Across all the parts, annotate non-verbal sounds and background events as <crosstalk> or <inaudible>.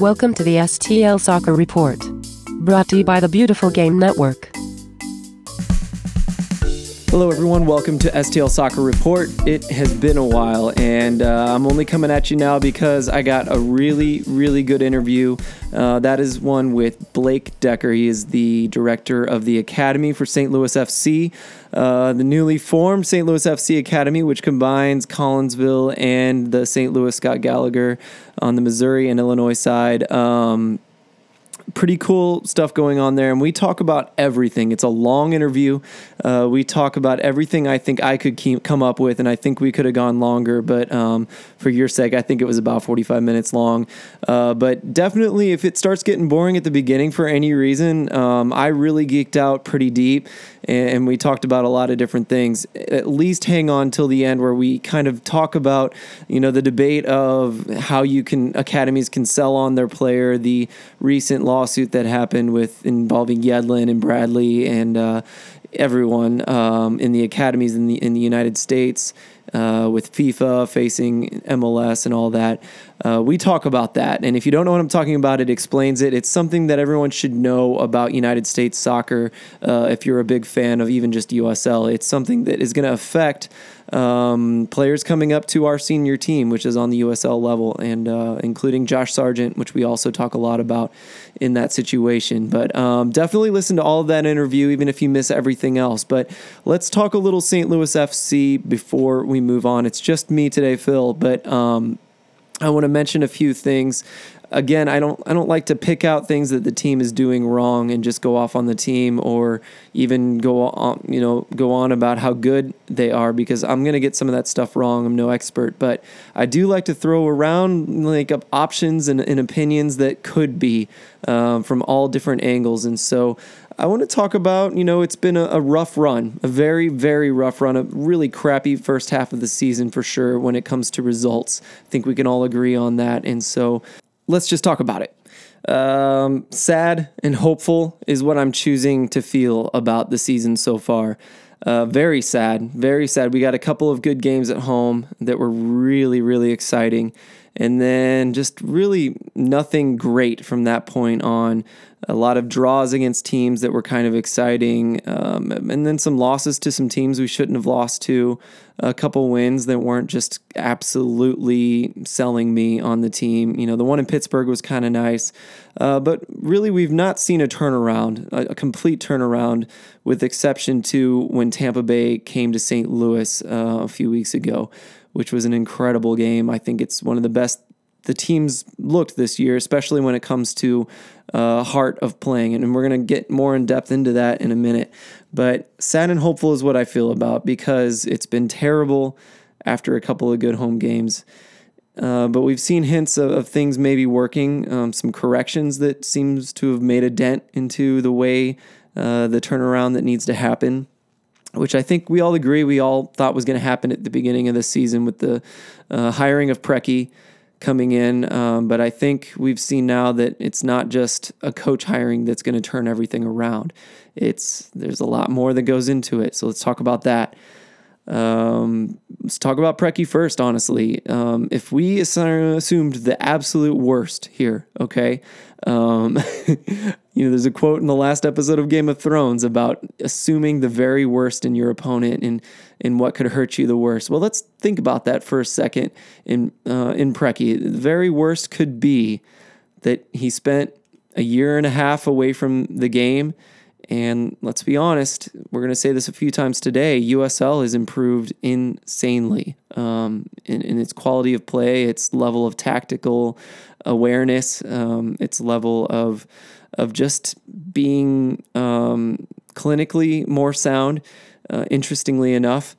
Welcome to the STL Soccer Report. Brought to you by the Beautiful Game Network. Hello, everyone. Welcome to STL Soccer Report. It has been a while, and uh, I'm only coming at you now because I got a really, really good interview. Uh, that is one with Blake Decker. He is the director of the Academy for St. Louis FC, uh, the newly formed St. Louis FC Academy, which combines Collinsville and the St. Louis Scott Gallagher on the Missouri and Illinois side. Um, pretty cool stuff going on there, and we talk about everything. It's a long interview. Uh, we talk about everything I think I could keep, come up with, and I think we could have gone longer, but um, for your sake, I think it was about 45 minutes long. Uh, but definitely, if it starts getting boring at the beginning for any reason, um, I really geeked out pretty deep, and we talked about a lot of different things. At least hang on till the end where we kind of talk about, you know, the debate of how you can academies can sell on their player, the recent lawsuit that happened with involving Yedlin and Bradley and uh, everyone um, in the academies in the in the United States uh, with FIFA facing MLS and all that. Uh, we talk about that. And if you don't know what I'm talking about, it explains it. It's something that everyone should know about United States soccer uh, if you're a big fan of even just USL. It's something that is going to affect um, players coming up to our senior team, which is on the USL level, and uh, including Josh Sargent, which we also talk a lot about in that situation. But um, definitely listen to all of that interview, even if you miss everything else. But let's talk a little St. Louis FC before we move on. It's just me today, Phil, but um, I want to mention a few things again, I don't I don't like to pick out things that the team is doing wrong and just go off on the team or even go on you know go on about how good they are because I'm gonna get some of that stuff wrong. I'm no expert, but I do like to throw around like up options and, and opinions that could be um, from all different angles, and so. I want to talk about, you know, it's been a, a, rough run, a very, very rough run, a really crappy first half of the season for sure when it comes to results. I think we can all agree on that. And so let's just talk about it. Um, sad and hopeful is what I'm choosing to feel about the season so far. Uh, very sad, very sad. We got a couple of good games at home that were really, really exciting. And then just really nothing great from that point on a lot of draws against teams that were kind of exciting, um, and then some losses to some teams we shouldn't have lost to. A couple wins that weren't just absolutely selling me on the team. You know, the one in Pittsburgh was kind of nice, uh, but really we've not seen a turnaround, a, a, complete turnaround, with exception to when Tampa Bay came to St. Louis uh, a few weeks ago, which was an incredible game. I think it's one of the best the teams looked this year, especially when it comes to uh, heart of playing. And we're going to get more in depth into that in a minute. But sad and hopeful is what I feel about because it's been terrible after a couple of good home games. Uh, but we've seen hints of, of things maybe working, um, some corrections that seems to have made a dent into the way uh, the turnaround that needs to happen which I think we all agree we all thought was going to happen at the beginning of the season with the uh, hiring of Preki coming in. Um, but I think we've seen now that it's not just a coach hiring that's going to turn everything around. It's there's a lot more that goes into it. So let's talk about that. Um, let's talk about Preki first, honestly. Um, if we assumed the absolute worst here, okay, um, <laughs> you know, there's a quote in the last episode of Game of Thrones about assuming the very worst in your opponent and and what could hurt you the worst. Well, let's think about that for a second. In uh, in Preki, the very worst could be that he spent a year and a half away from the game and let's be honest, we're going to say this a few times today. USL has improved insanely um, in, in, its quality of play, its level of tactical awareness, um, its level of of just being um, clinically more sound. Uh, interestingly enough,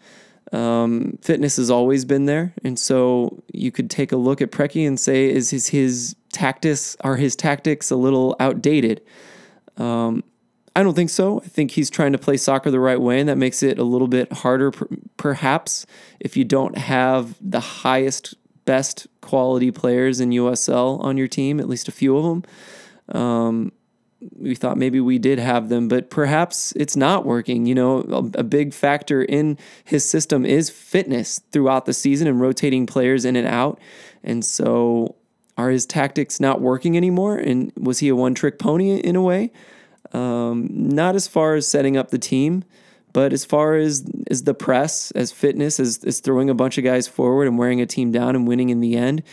um, fitness has always been there, and so you could take a look at Preki and say, is his his tactics are his tactics a little outdated? I don't think so. I think he's trying to play soccer the right way, and that makes it a little bit harder, perhaps, if you don't have the highest, best quality players in USL on your team, at least a few of them. Um, we thought maybe we did have them, but perhaps it's not working. You know, a, a, big factor in his system is fitness throughout the season and rotating players in and out. And so are his tactics not working anymore? And was he a one trick pony in a way? Um, not as far as setting up the team, but as far as as the press, as fitness, as, as throwing a bunch of guys forward and wearing a team down and winning in the end,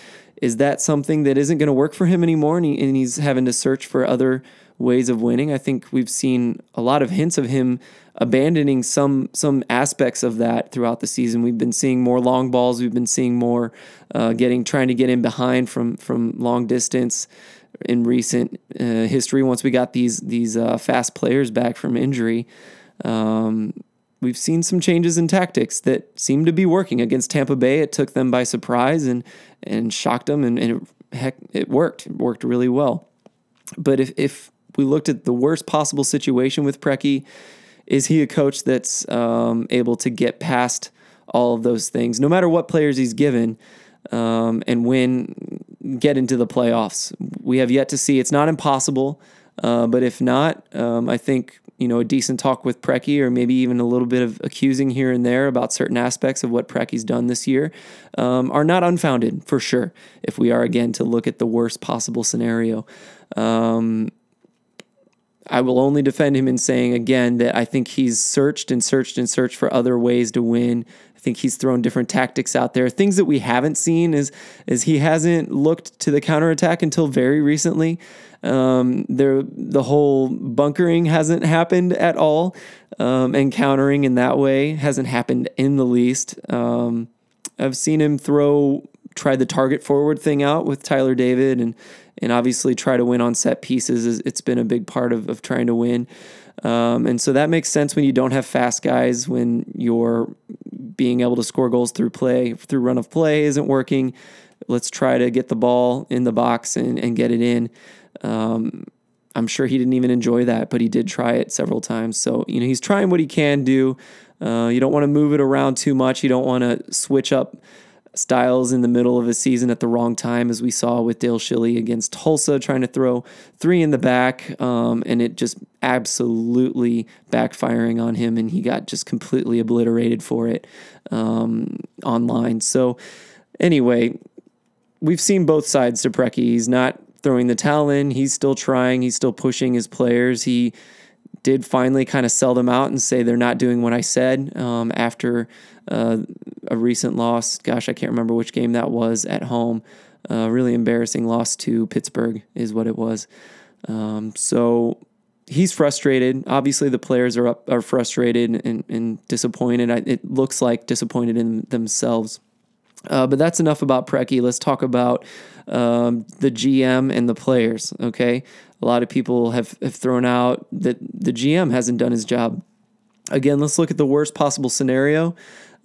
is that something that isn't going to work for him anymore? And, he, and he's having to search for other ways of winning. I think we've seen a lot of hints of him abandoning some some aspects of that throughout the season. We've been seeing more long balls. We've been seeing more uh, getting trying to get in behind from from long distance in recent uh, history. Once we got these these uh, fast players back from injury, um, we've seen some changes in tactics that seem to be working against Tampa Bay. It took them by surprise and and shocked them, and, and it, heck, it worked. It worked really well. But if if we looked at the worst possible situation with Preki, is he a coach that's um, able to get past all of those things, no matter what players he's given, um, and win, get into the playoffs? We have yet to see. It's not impossible, uh, but if not, um, I think you know a decent talk with Preki, or maybe even a little bit of accusing here and there about certain aspects of what Preki's done this year, um, are not unfounded for sure. If we are again to look at the worst possible scenario. Um, I will only defend him in saying again that I think he's searched and searched and searched for other ways to win. I think he's thrown different tactics out there. Things that we haven't seen is is he hasn't looked to the counterattack until very recently. Um, there, the whole bunkering hasn't happened at all, um, and countering in that way hasn't happened in the least. Um, I've seen him throw try the target forward thing out with Tyler David and and obviously try to win on set pieces. It's been a big part of, of trying to win. Um, and so that makes sense when you don't have fast guys, when you're being able to score goals through play, through run of play isn't working. Let's try to get the ball in the box and, and get it in. Um, I'm sure he didn't even enjoy that, but he did try it several times. So, you know, he's trying what he can do. Uh, you don't want to move it around too much. You don't want to switch up styles in the middle of a season at the wrong time, as we saw with Dale Schilly against Tulsa, trying to throw three in the back, um, and it just absolutely backfiring on him, and he got just completely obliterated for it um, online. So, anyway, we've seen both sides to Preki. He's not throwing the towel in. He's still trying. He's still pushing his players. He did finally kind of sell them out and say they're not doing what I said um, after uh, a recent loss. Gosh, I can't remember which game that was at home. Uh, really embarrassing loss to Pittsburgh is what it was. Um, so he's frustrated. Obviously, the players are up, are frustrated and, and disappointed. I, it looks like disappointed in themselves. Uh, but that's enough about Preki. Let's talk about um, the GM and the players. Okay, a lot of people have, have thrown out that the GM hasn't done his job. Again, let's look at the worst possible scenario.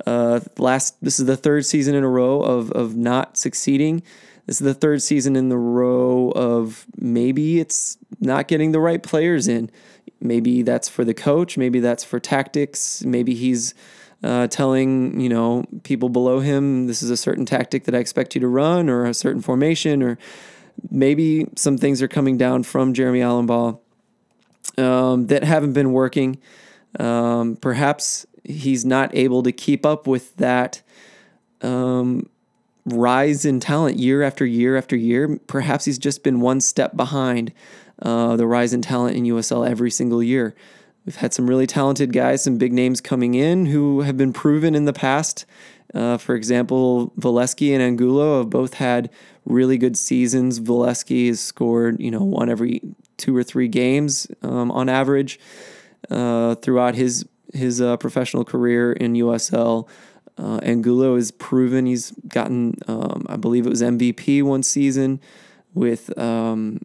Uh, last this is the third season in a row of of not succeeding. This is the third season in the row of maybe it's not getting the right players in. Maybe that's for the coach. Maybe that's for tactics. Maybe he's uh, telling you know people below him this is a certain tactic that I expect you to run or a certain formation or maybe some things are coming down from Jeremy Alumbaugh um, that haven't been working. Um, perhaps he's not able to keep up with that um, rise in talent year after year after year. Perhaps he's just been one step behind uh, the rise in talent in USL every single year. We've had some really talented guys, some big names coming in who have been proven in the past. Uh, for example, Volesky and Angulo have both had really good seasons. Volesky has scored, you know, one every two or three games um, on average uh, throughout his his uh, professional career in USL. Uh, Angulo has proven he's gotten, um, I believe it was MVP one season with um,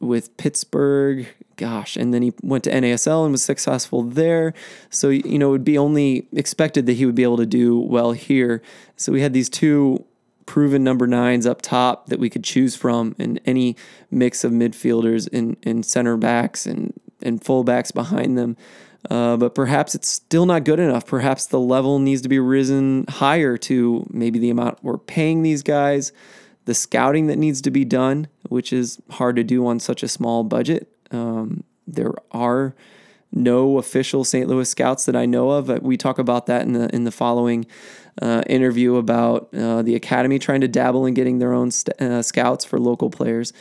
with Pittsburgh. Gosh, and then he went to NASL and was successful there. So you know, it would be only expected that he would be able to do well here. So we had these two proven number nines up top that we could choose from, and any mix of midfielders and, and center backs and and fullbacks behind them. Uh, but perhaps it's still not good enough. Perhaps the level needs to be risen higher to maybe the amount we're paying these guys, the scouting that needs to be done, which is hard to do on such a small budget. Um, there are no official St. Louis scouts that I know of. We talk about that in the in the following uh, interview about uh, the academy trying to dabble in getting their own st- uh, scouts for local players.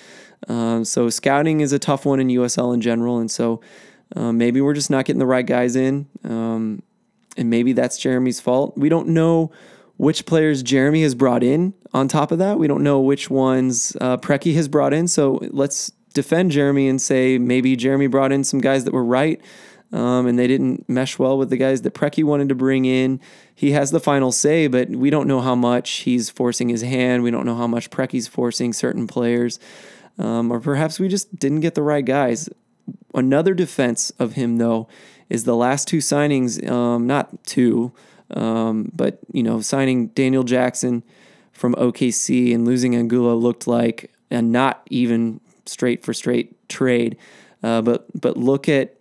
Um, so scouting is a tough one in USL in general, and so uh, maybe we're just not getting the right guys in, um, and maybe that's Jeremy's fault. We don't know which players Jeremy has brought in. On top of that, we don't know which ones uh, Preki has brought in. So let's defend Jeremy and say maybe Jeremy brought in some guys that were right. Um, and they didn't mesh well with the guys that Preki wanted to bring in. He has the final say, but we don't know how much he's forcing his hand. We don't know how much Preki's forcing certain players. Um, or perhaps we just didn't get the right guys. Another defense of him, though, is the last two signings, um, not two, um, but, you know, signing Daniel Jackson from OKC and losing Angulo looked like a not even straight for straight trade. Uh, but but look at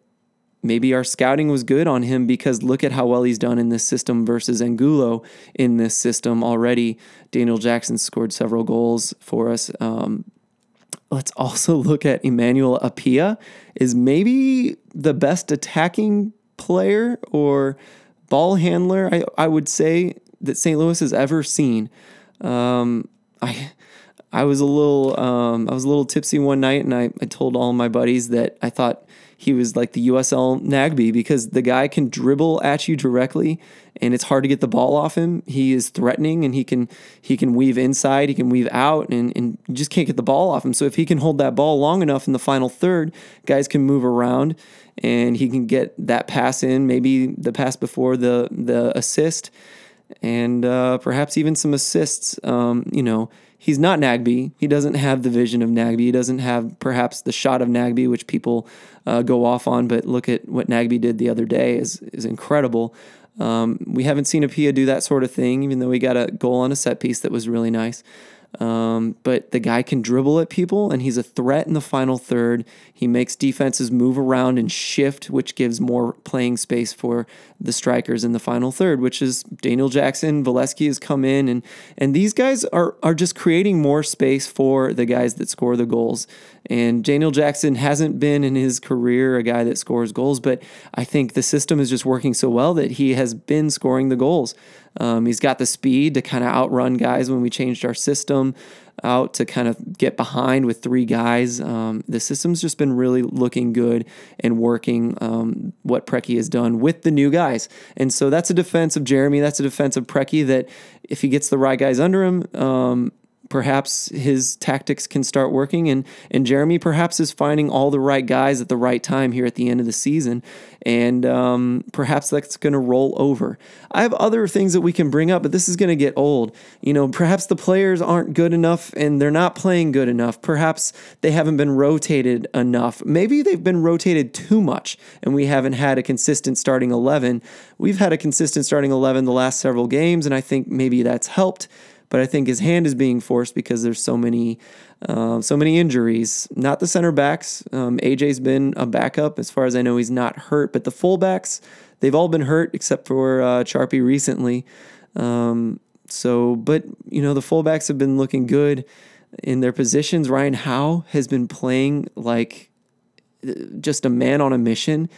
maybe our scouting was good on him because look at how well he's done in this system versus Angulo in this system already. Daniel Jackson scored several goals for us. Um, let's also <laughs> look at Emmanuel Appiah is maybe the best attacking player or ball handler I, I would say that St. Louis has ever seen. Um, I I was a little um, I was a little tipsy one night and I, I told all my buddies that I thought he was like the USL Nagbe because the guy can dribble at you directly and it's hard to get the ball off him. He is threatening and he can he can weave inside, he can weave out and, and you just can't get the ball off him. So if he can hold that ball long enough in the final third, guys can move around and he can get that pass in, maybe the pass before the the assist and uh, perhaps even some assists. Um, you know, he's not Nagbe. He doesn't have the vision of Nagbe. He doesn't have perhaps the shot of Nagbe, which people uh, go off on. But look at what Nagbe did the other day is is incredible. Um, we haven't seen Appiah do that sort of thing, even though we got a goal on a set piece that was really nice. Um, but the guy can dribble at people and he's a threat in the final third. He makes defenses move around and shift, which gives more playing space for the strikers in the final third, which is Daniel Jackson, Volesky has come in and and these guys are are just creating more space for the guys that score the goals. And Daniel Jackson hasn't been in his career a guy that scores goals, but I think the system is just working so well that he has been scoring the goals. Um, he's got the speed to kind of outrun guys when we changed our system out to kind of get behind with three guys. Um, the system's just been really looking good and working um, what Preki has done with the new guys. And so that's a defense of Jeremy. That's a defense of Preki that if he gets the right guys under him, um, perhaps his tactics can start working and and Jeremy perhaps is finding all the right guys at the right time here at the end of the season and um, perhaps that's going to roll over. I have other things that we can bring up, but this is going to get old. You know, perhaps the players aren't good enough and they're not playing good enough. Perhaps they haven't been rotated enough. Maybe they've been rotated too much and we haven't had a consistent starting 11. We've had a consistent starting 11 the last several games, and I think maybe that's helped but I think his hand is being forced because there's so many, uh, so many injuries. Not the center backs. Um, AJ's been a backup as far as I know. He's not hurt, but the fullbacks they've all been hurt except for uh, Charpy recently. Um, so, but you know the fullbacks have been looking good in their positions. Ryan Howe has been playing like uh, just a man on a mission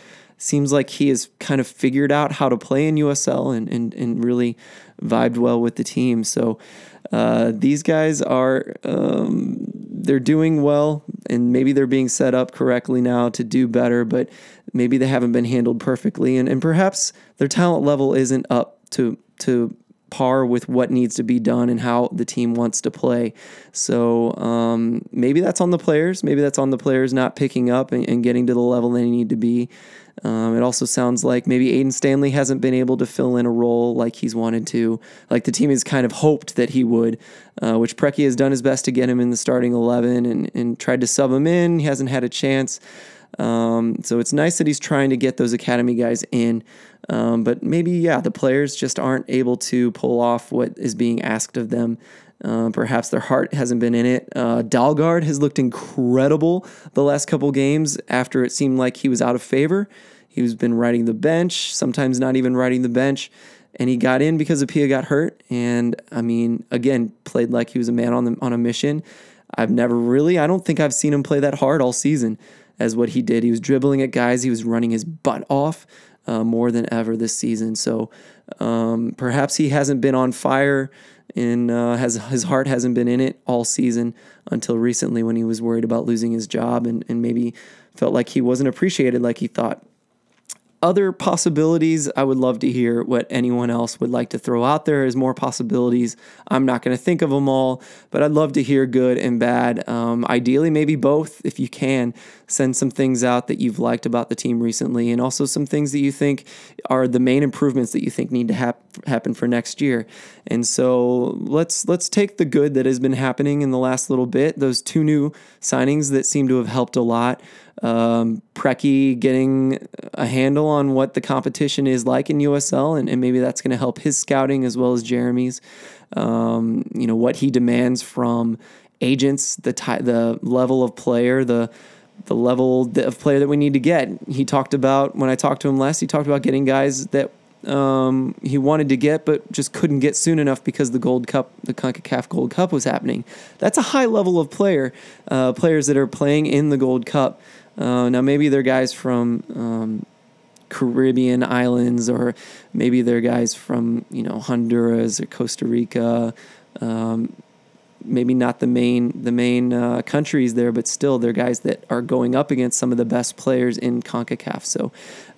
seems like he has kind of figured out how to play in USL and, and, and really vibed well with the team. So uh, these guys are um, they're doing well, and maybe they're being set up correctly now to do better, but maybe they haven't been handled perfectly, and, and perhaps their talent level isn't up to to par with what needs to be done and how the team wants to play. So um, maybe that's on the players. Maybe that's on the players not picking up and, and getting to the level they need to be. Um, it also sounds like maybe Aiden Stanley hasn't been able to fill in a role like he's wanted to, like the team has kind of hoped that he would, uh, which Preki has done his best to get him in the starting 11 and, and tried to sub him in. He hasn't had a chance. Um, so it's nice that he's trying to get those academy guys in. Um, but maybe, yeah, the players just aren't able to pull off what is being asked of them. Uh, perhaps their heart hasn't been in it. Uh, Dalgard has looked incredible the last couple games after it seemed like he was out of favor. He's been riding the bench, sometimes not even riding the bench. And he got in because Appiah got hurt. And I mean, again, played like he was a man on the, on a mission. I've never really, I don't think I've seen him play that hard all season. as what he did. He was dribbling at guys, he was running his butt off uh, more than ever this season. So um, perhaps he hasn't been on fire and uh, has his heart hasn't been in it all season until recently when he was worried about losing his job and, and maybe felt like he wasn't appreciated like he thought other possibilities, I would love to hear what anyone else would like to throw out there as more possibilities. I'm not going to think of them all, but I'd love to hear good and bad. Um, ideally, maybe both if you can. Send some things out that you've liked about the team recently, and also some things that you think are the main improvements that you think need to hap- happen for next year. And so let's let's take the good that has been happening in the last little bit. Those two new signings that seem to have helped a lot um, Preki getting a handle on what the competition is like in USL, and, and maybe that's going to help his scouting as well as Jeremy's. Um, you know what he demands from agents, the ty- the level of player, the the level of player that we need to get. He talked about when I talked to him last. He talked about getting guys that um, he wanted to get, but just couldn't get soon enough because the Gold Cup, the CONCACAF Gold Cup, was happening. That's a high level of player, uh, players that are playing in the Gold Cup. Uh, now maybe they're guys from um, Caribbean islands, or maybe they're guys from you know Honduras or Costa Rica. Um, maybe not the main the main uh, countries there, but still they're guys that are going up against some of the best players in Concacaf. So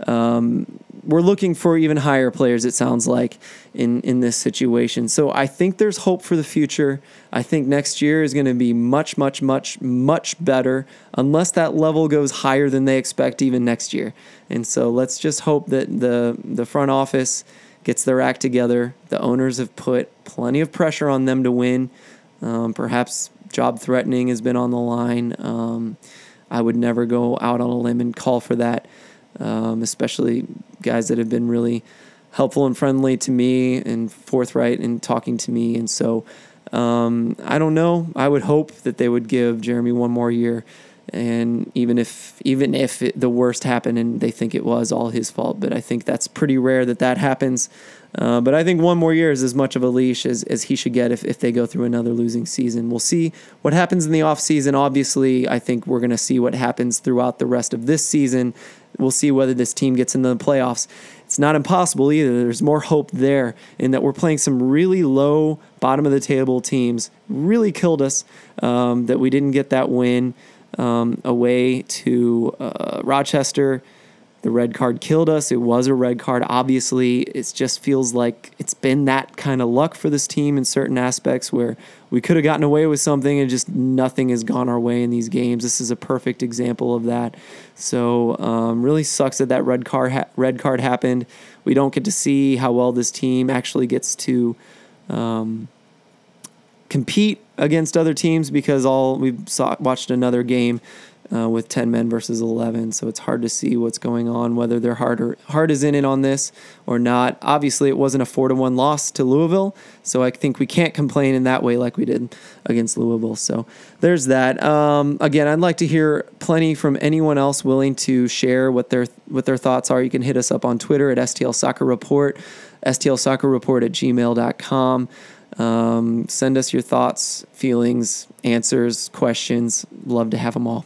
um, we're looking for even higher players. It sounds like in in this situation. So I think there's hope for the future. I think next year is going to be much, much, much, much better, unless that level goes higher than they expect even next year. And so let's just hope that the the front office gets their act together. The owners have put plenty of pressure on them to win. Um, perhaps job threatening has been on the line. Um, I would never go out on a limb and call for that, um, especially guys that have been really helpful and friendly to me and forthright in talking to me. And so um, I don't know. I would hope that they would give Jeremy one more year. And even if even if it, the worst happened and they think it was all his fault, but I think that's pretty rare that that happens. Uh, but I think one more year is as much of a leash as, as he should get if, if they go through another losing season. We'll see what happens in the offseason. Obviously, I think we're going to see what happens throughout the rest of this season. We'll see whether this team gets into the playoffs. It's not impossible either. There's more hope there in that we're playing some really low, bottom of the table teams. Really killed us um, that we didn't get that win um, away to uh, Rochester the red card killed us. It was a red card. Obviously, it just feels like it's been that kind of luck for this team in certain aspects where we could have gotten away with something and just nothing has gone our way in these games. This is a perfect example of that. So, um, really sucks that that red card ha- red card happened. We don't get to see how well this team actually gets to. Um, compete against other teams because all we saw watched another game uh, with 10 men versus 11. So it's hard to see what's going on, whether their heart, or, heart is in it on this or not. Obviously, it wasn't a 4 to 1 loss to Louisville. So I think we can't complain in that way like we did against Louisville. So there's that. Um, again, I'd like to hear plenty from anyone else willing to share what their, what their thoughts are. You can hit us up on Twitter at STL Soccer Report, STL Soccer Report at gmail.com. Um, send us your thoughts, feelings, answers, questions. Love to have them all.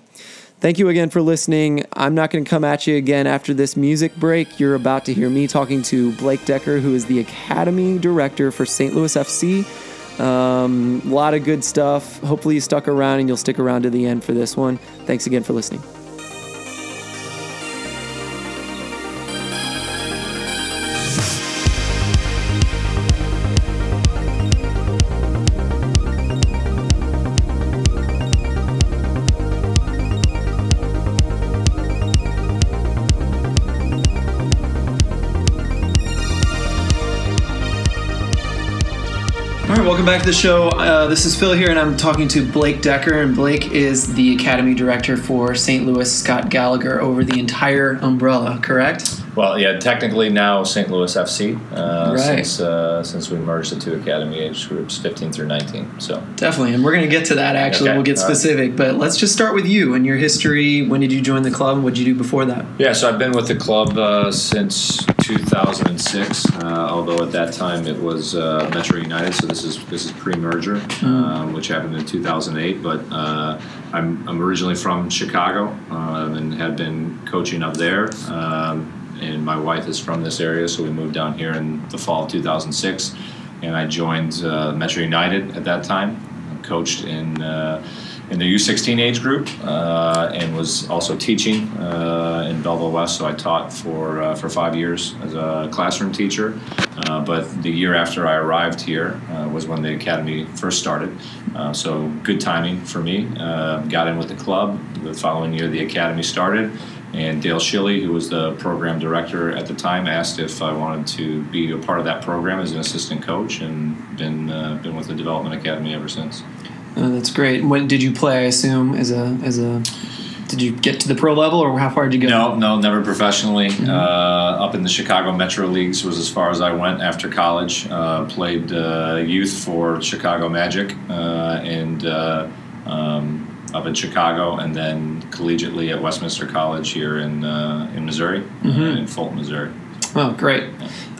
Thank you again for listening. I'm not going to come at you again after this music break. You're about to hear me talking to Blake Decker, who is the Academy Director for St. Louis FC. A um, lot of good stuff. Hopefully, you stuck around and you'll stick around to the end for this one. Thanks again for listening. Back to the show. Uh, this is Phil here, and I'm talking to Blake Decker. And Blake is the Academy Director for St. Louis Scott Gallagher over the entire umbrella, correct? Well, yeah, technically now St. Louis FC uh, Right. since uh, since we merged the two academy age groups, 15 through 19. So Definitely, and we're going to get to that. Actually, Okay, we'll get all right. specific, but let's just start with you and your history. When did you join the club? What did you do before that? yeah, so I've been with the club uh, since 2006. Uh, although at that time it was uh, Metro United, so this is this is pre-merger, um, which happened in 2008. But uh, I'm I'm originally from Chicago um, and had been coaching up there. Um, and my wife is from this area, so we moved down here in the fall of 2006. And I joined uh, Metro United at that time, I coached in uh, in the U16 age group, uh, and was also teaching uh, in Belleville West. So I taught for uh, for five years as a classroom teacher. Uh, but the year after I arrived here was when the academy first started. So good timing for me. Got in with the club. The following year, the academy started. And Dale Schilly, who was the program director at the time, asked if I wanted to be a part of that program as an assistant coach, and been uh, been with the Development Academy ever since. Uh, that's great. When did you play? I assume as a as a. Did you get to the pro level, or how far did you go? No, no, never professionally. Uh, up in the Chicago Metro Leagues was as far as I went after college. Uh, played uh, youth for Chicago Magic uh, and uh, um, up in Chicago, and then collegiately at Westminster College here in uh, in Missouri, uh, in Fulton, Missouri. Oh, great.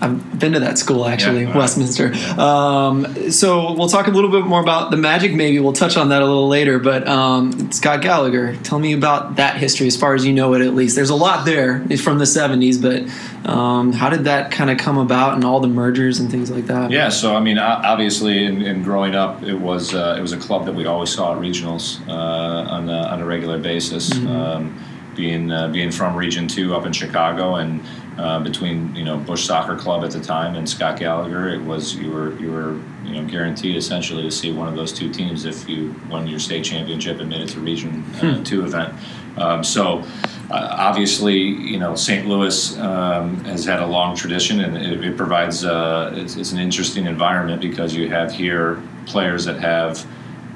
I've been to that school actually, Yeah. Westminster. Um, so we'll talk a little bit more about the Magic. Maybe we'll touch on that a little later. But um, Scott Gallagher, tell me about that history as far as you know it. At least there's a lot there from the '70s, but um, how did that kind of come about and all the mergers and things like that? Yeah, so I mean, obviously, in, in growing up, it was uh, it was a club that we always saw at regionals uh, on a, on a regular basis. Um, being uh, being from Region Two up in Chicago, and uh, between you know Busch Soccer Club at the time and Scott Gallagher, it was you were you were you know guaranteed essentially to see one of those two teams if you won your state championship and made it to Region uh, Two event. Um, so. Uh, obviously, you know St. Louis um, has had a long tradition, and it, it provides uh, it's, it's an interesting environment because you have here players that have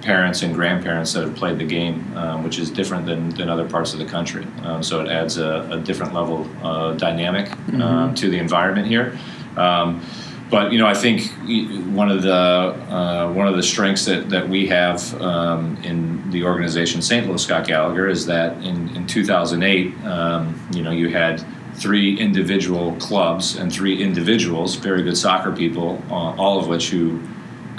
parents and grandparents that have played the game, um, which is different than, than other parts of the country. Um, so it adds a, a different level uh, dynamic um, to the environment here. Um, but you know, I think one of the uh, one of the strengths that, that we have um, in the organization St. Louis Scott Gallagher is that in, in 2008, um, you know, you had three individual clubs and three individuals, very good soccer people, uh, all of which who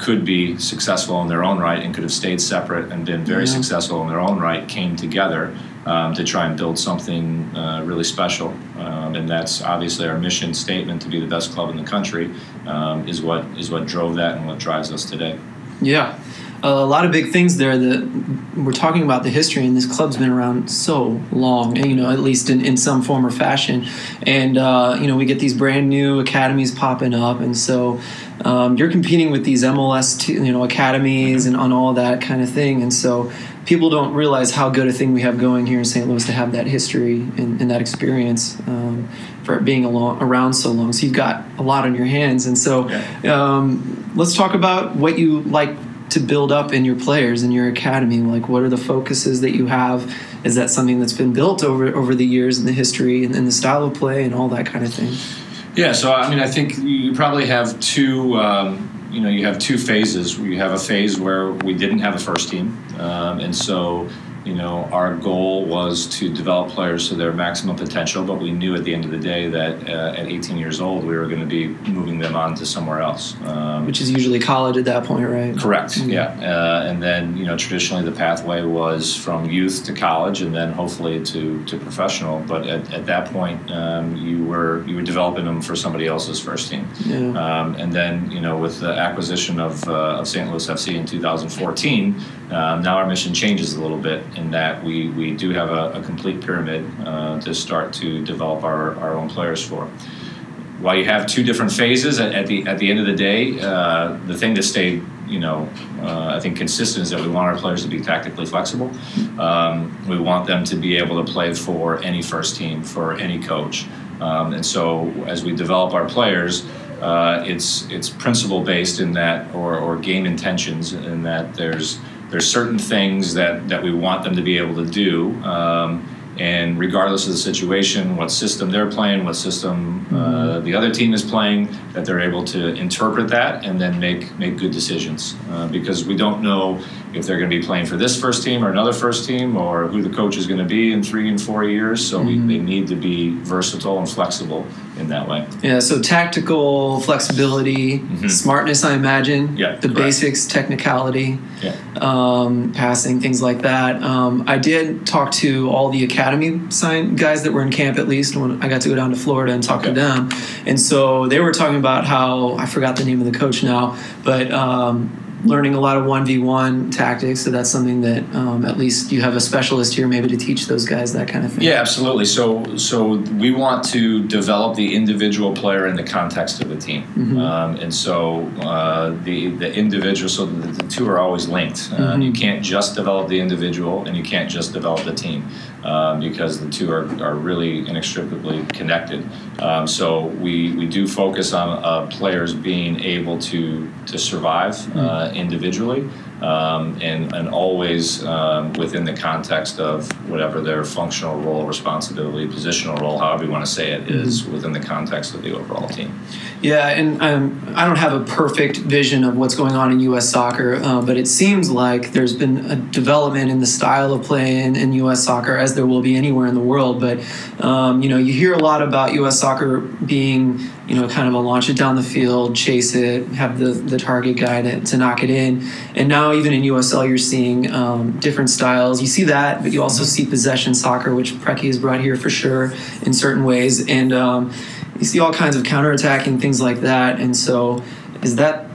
could be successful in their own right and could have stayed separate and been very Yeah. successful in their own right, came together um, to try and build something uh, really special. Um, and that's obviously our mission statement to be the best club in the country um, is what is what drove that and what drives us today. Yeah. A lot of big things there that we're talking about the history and this club's been around so long you know at least in, in some form or fashion. And uh, you know we get these brand new academies popping up and so um, you're competing with these mls t- you know academies and on all that kind of thing. And so people don't realize how good a thing we have going here in st louis to have that history and, and that experience um, for being along, around so long. So you've got a lot on your hands. And so um, let's talk about what you like to build up in your players in your academy like what are the focuses that you have is that something that's been built over over the years in the history and, and the style of play and all that kind of thing Yeah, so I mean, I think you probably have two. Um, you know, you have two phases. You have a phase where we didn't have a first team, um, and so you know our goal was to develop players to their maximum potential. But we knew at the end of the day that uh, at 18 years old, we were going to be moving them on to somewhere else. Um, which is usually college at that point right Correct. Yeah, uh, and then you know traditionally the pathway was from youth to college, and then hopefully to, to professional. But at, at that point, um, you were you were developing them for somebody else's first team. Yeah. Um, and then you know with the acquisition of, uh, of St. Louis FC in 2014, um, now our mission changes a little bit in that we we do have a, a complete pyramid uh, to start to develop our, our own players for while you have two different phases at, at the at the end of the day, uh, the thing to stay, you know, uh, I think consistent is that we want our players to be tactically flexible. Um, we want them to be able to play for any first team, for any coach, um, and so as we develop our players. Uh, it's it's principle based in that, or, or game intentions in that there's there's certain things that, that we want them to be able to do, um, and regardless of the situation, what system they're playing, what system uh, the other team is playing, that they're able to interpret that and then make make good decisions. Uh, because we don't know if they're going to be playing for this first team or another first team, or who the coach is going to be in three and four years. So we, they need to be versatile and flexible in that way. Yeah, so tactical flexibility, smartness, I imagine. Mm-hmm. Yeah, The correct. basics, technicality, Yeah. um, passing, things like that. Um, I did talk to all the academy sign guys that were in camp at least when I got to go down to Florida and talk to Okay. them. And so they were talking about how I forgot the name of the coach now, but um, learning a lot of 1v1 tactics. So that's something that um, at least you have a specialist here maybe to teach those guys that kind of thing. Yeah, absolutely. So, so we want to develop the individual player in the context of the team, um, and so uh, the the individual. So the, the two are always linked. Uh, You can't just develop the individual, and you can't just develop the team, um, because the two are, are really inextricably connected. Um, so we we do focus on uh, players being able to to survive uh, individually. Um, and, and always um, within the context of whatever their functional role, responsibility, positional role, however you want to say it, is within the context of the overall team. Yeah, and um, I don't have a perfect vision of what's going on in U.S. soccer, uh, but it seems like there's been a development in the style of play in, in U.S. soccer, as there will be anywhere in the world. But um, you know, you hear a lot about U.S. soccer being, you know, kind of a launch it down the field, chase it, have the the target guy to, to knock it in, and now even in USL you're seeing um, different styles. You see that, but you also see possession soccer, which Preki has brought here for sure in certain ways, and um, you see all kinds of counterattacking things like that. And so, is that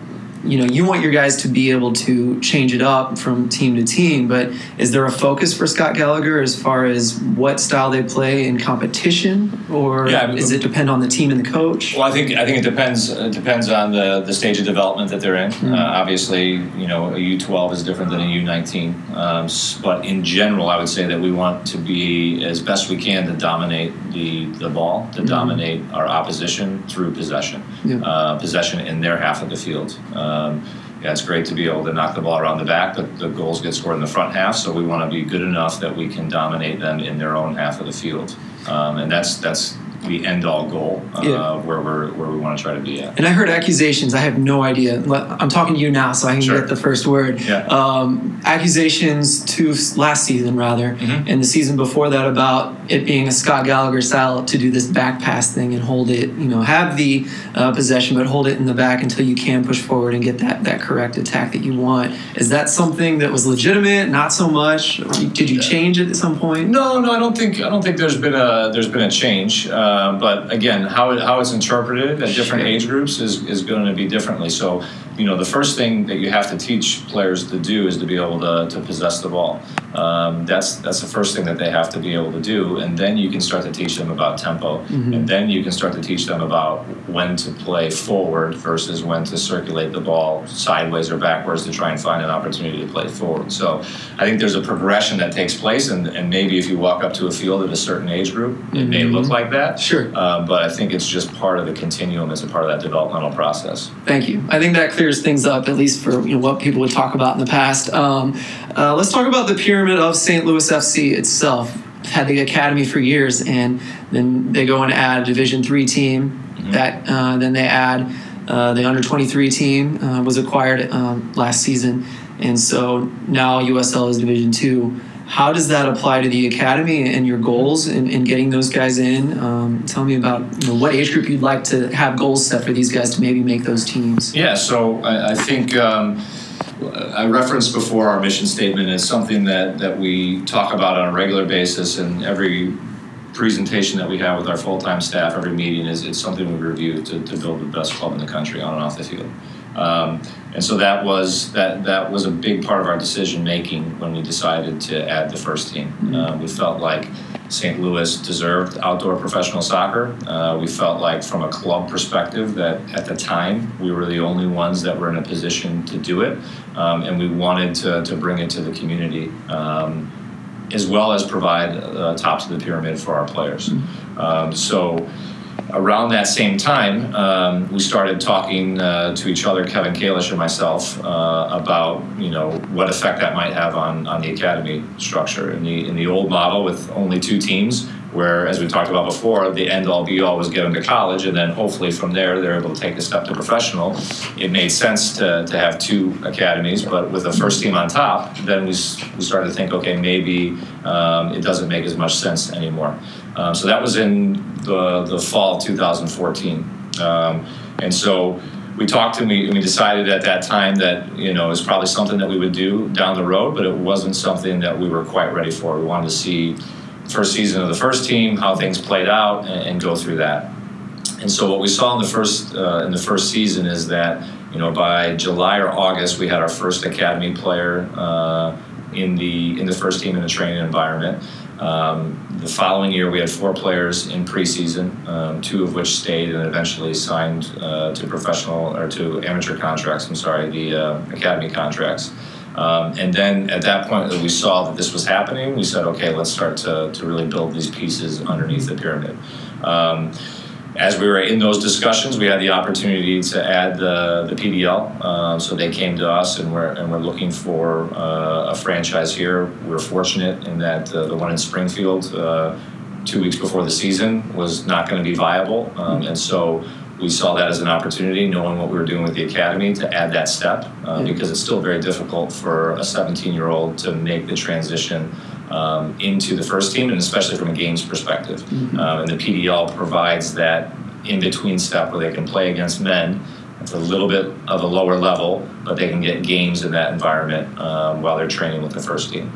you know you want your guys to be able to change it up from team to team, but is there a focus for Scott Gallagher as far as what style they play in competition, or Yeah, is it depend on the team and the coach? Well, I think I think it depends. It depends on the, the stage of development that they're in. Uh, obviously, you know, a U twelve is different than a U nineteen. Um, but in general, I would say that we want to be as best we can to dominate the the ball, to dominate our opposition through possession, Yeah. uh, possession in their half of the field. Um, yeah, it's great to be able to knock the ball around the back, but the goals get scored in the front half. So we want to be good enough that we can dominate them in their own half of the field, um, and that's that's the end all goal uh, Yeah. where we're where we want to try to be at. And I heard accusations. I have no idea. I'm talking to you now, so I can Sure. get the first word. Yeah. Um, accusations to last season, rather, Mm-hmm. and the season before that about it being a Scott Gallagher style to do this back pass thing and hold it. You know, have the uh, possession, but hold it in the back until you can push forward and get that that correct attack that you want. Is that something that was legitimate? Not so much. Did you change it at some point? No, no, I don't think I don't think there's been a there's been a change. Uh, Um, but again, how it, how it's interpreted at different age groups is, is going to be differently. So, you know, the first thing that you have to teach players to do is to be able to, to possess the ball. Um, that's that's the first thing that they have to be able to do, and then you can start to teach them about tempo, mm-hmm. and then you can start to teach them about when to play forward versus when to circulate the ball sideways or backwards to try and find an opportunity to play forward. So, I think there's a progression that takes place, and, and maybe if you walk up to a field at a certain age group, it may mm-hmm. look like that. Sure. Uh, but I think it's just part of the continuum as a part of that developmental process. Thank you. I think that clears things up, at least for you know, what people would talk about in the past. Um, uh, let's talk about the pyramid of St. Louis FC itself. Had the academy for years, and then they go and add a Division three team. That uh, then they add uh, the under twenty three team uh, was acquired um, last season, and so now USL is Division two. How does that apply to the academy and your goals in, in getting those guys in? Um, tell me about you know, what age group you'd like to have goals set for these guys to maybe make those teams. Yeah, so I, I think um, I referenced before our mission statement is something that, that we talk about on a regular basis, and every presentation that we have with our full time staff, every meeting is it's something we review to, to build the best club in the country on and off the field. Um, and so that was that that was a big part of our decision making when we decided to add the first team. Uh, we felt like St. Louis deserved outdoor professional soccer. Uh, we felt like, from a club perspective, that at the time we were the only ones that were in a position to do it, um, and we wanted to, to bring it to the community. Um, as well as provide uh, top of the pyramid for our players. Um, so around that same time, um, we started talking uh, to each other, Kevin Kalish and myself, uh, about you know what effect that might have on, on the academy structure. In the in the old model with only two teams, where as we talked about before, the end all be all was them to college, and then hopefully from there they're able to take a step to professional. It made sense to, to have two academies, but with a first team on top, then we, we started to think, okay, maybe um, it doesn't make as much sense anymore. Um, so that was in the, the fall of 2014. Um, and so we talked and we, we decided at that time that, you know, it's probably something that we would do down the road, but it wasn't something that we were quite ready for. We wanted to see first season of the first team, how things played out, and, and go through that. And so what we saw in the first uh, in the first season is that you know by July or August we had our first academy player uh, in the in the first team in the training environment. Um, the following year we had four players in preseason, um, two of which stayed and eventually signed uh, to professional or to amateur contracts. I'm sorry, the uh, academy contracts. Um, and then at that point that we saw that this was happening, we said, okay, let's start to, to really build these pieces underneath the pyramid. Um, as we were in those discussions, we had the opportunity to add the, the PDL. Uh, so they came to us and we're, and we're looking for uh, a franchise here. We are fortunate in that uh, the one in Springfield, uh, two weeks before the season, was not going to be viable. Um, and so we saw that as an opportunity, knowing what we were doing with the academy, to add that step uh, because it's still very difficult for a 17 year old to make the transition um, into the first team, and especially from a games perspective. Um, and the PDL provides that in between step where they can play against men. It's a little bit of a lower level, but they can get games in that environment um, while they're training with the first team.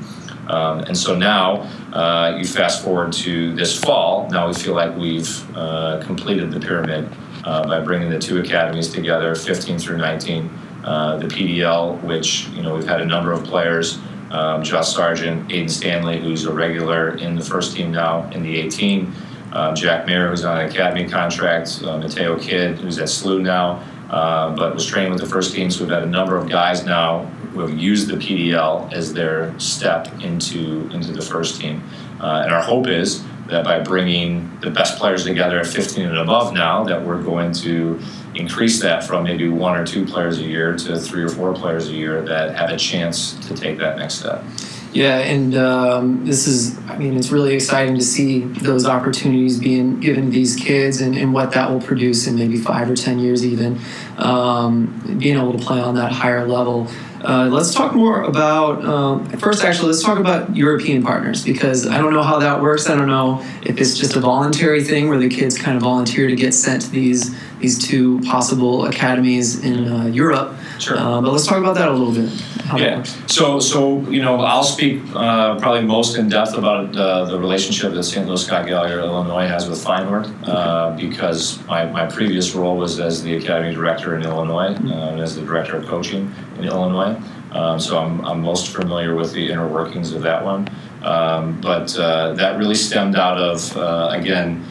Um, and so now uh, you fast forward to this fall. Now we feel like we've uh, completed the pyramid uh, by bringing the two academies together, 15 through 19. Uh, the PDL, which you know we've had a number of players, um, Josh Sargent, Aiden Stanley, who's a regular in the first team now in the 18, uh, Jack Mayer, who's on an academy contract, uh, Mateo Kidd, who's at SLU now, uh, but was training with the first team. So we've had a number of guys now who have used the PDL as their step into into the first team. Uh, and our hope is that by bringing the best players together at 15 and above now, that we're going to increase that from maybe one or two players a year to three or four players a year that have a chance to take that next step. Yeah, and um, this is, I mean, it's really exciting to see those opportunities being given these kids and, and what that will produce in maybe five or 10 years, even um, being able to play on that higher level. Uh, let's talk more about, um, first, actually, let's talk about European partners because I don't know how that works. I don't know if it's just a voluntary thing where the kids kind of volunteer to get sent to these, these two possible academies in uh, Europe. Sure. Uh, but let's talk about that a little bit. How Yeah. So, so you know, I'll speak uh, probably most in depth about uh, the relationship that St. Louis Scott Gallagher, Illinois, has with Feyenoord, uh, because my, my previous role was as the academy director in Illinois, uh, and as the director of coaching in Illinois. Um, so I'm, I'm most familiar with the inner workings of that one. Um, but uh, that really stemmed out of, uh, again,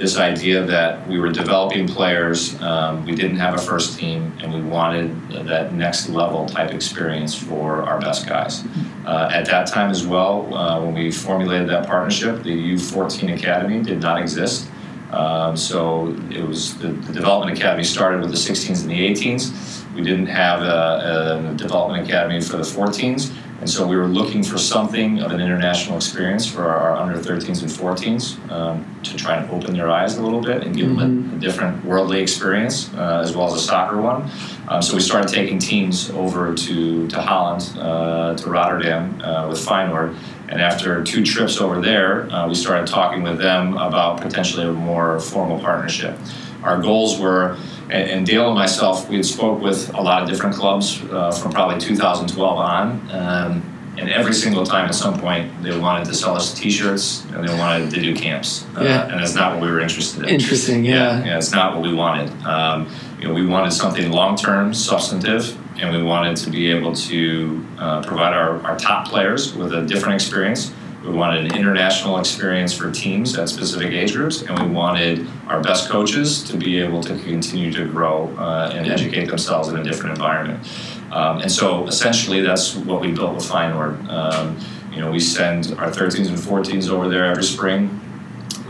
this idea that we were developing players, um, we didn't have a first team, and we wanted that next level type experience for our best guys. Uh, at that time as well, uh, when we formulated that partnership, the U14 Academy did not exist. Um, so it was the, the development academy started with the 16s and the 18s. We didn't have a, a development academy for the 14s, and so we were looking for something of an international experience for our, under 13s and 14s um, to try and open their eyes a little bit and give them a, a different worldly experience uh, as well as a soccer one. Um, so we started taking teams over to, to Holland, uh, to Rotterdam uh, with Feyenoord. And after two trips over there, uh, we started talking with them about potentially a more formal partnership. Our goals were, and, and Dale and myself, we had spoke with a lot of different clubs uh, from probably 2012 on. Um, and every single time at some point they wanted to sell us t-shirts and they wanted to do camps. Uh, Yeah. And that's not what we were interested in. Interesting, yeah. Yeah, it's not what we wanted. Um, you know, we wanted something long-term, substantive, and we wanted to be able to uh, provide our, our top players with a different experience. We wanted an international experience for teams at specific age groups, and we wanted our best coaches to be able to continue to grow uh, and educate themselves in a different environment. Um, and so, essentially, that's what we built with Feyenoord. Um, you know, we send our 13s and 14s over there every spring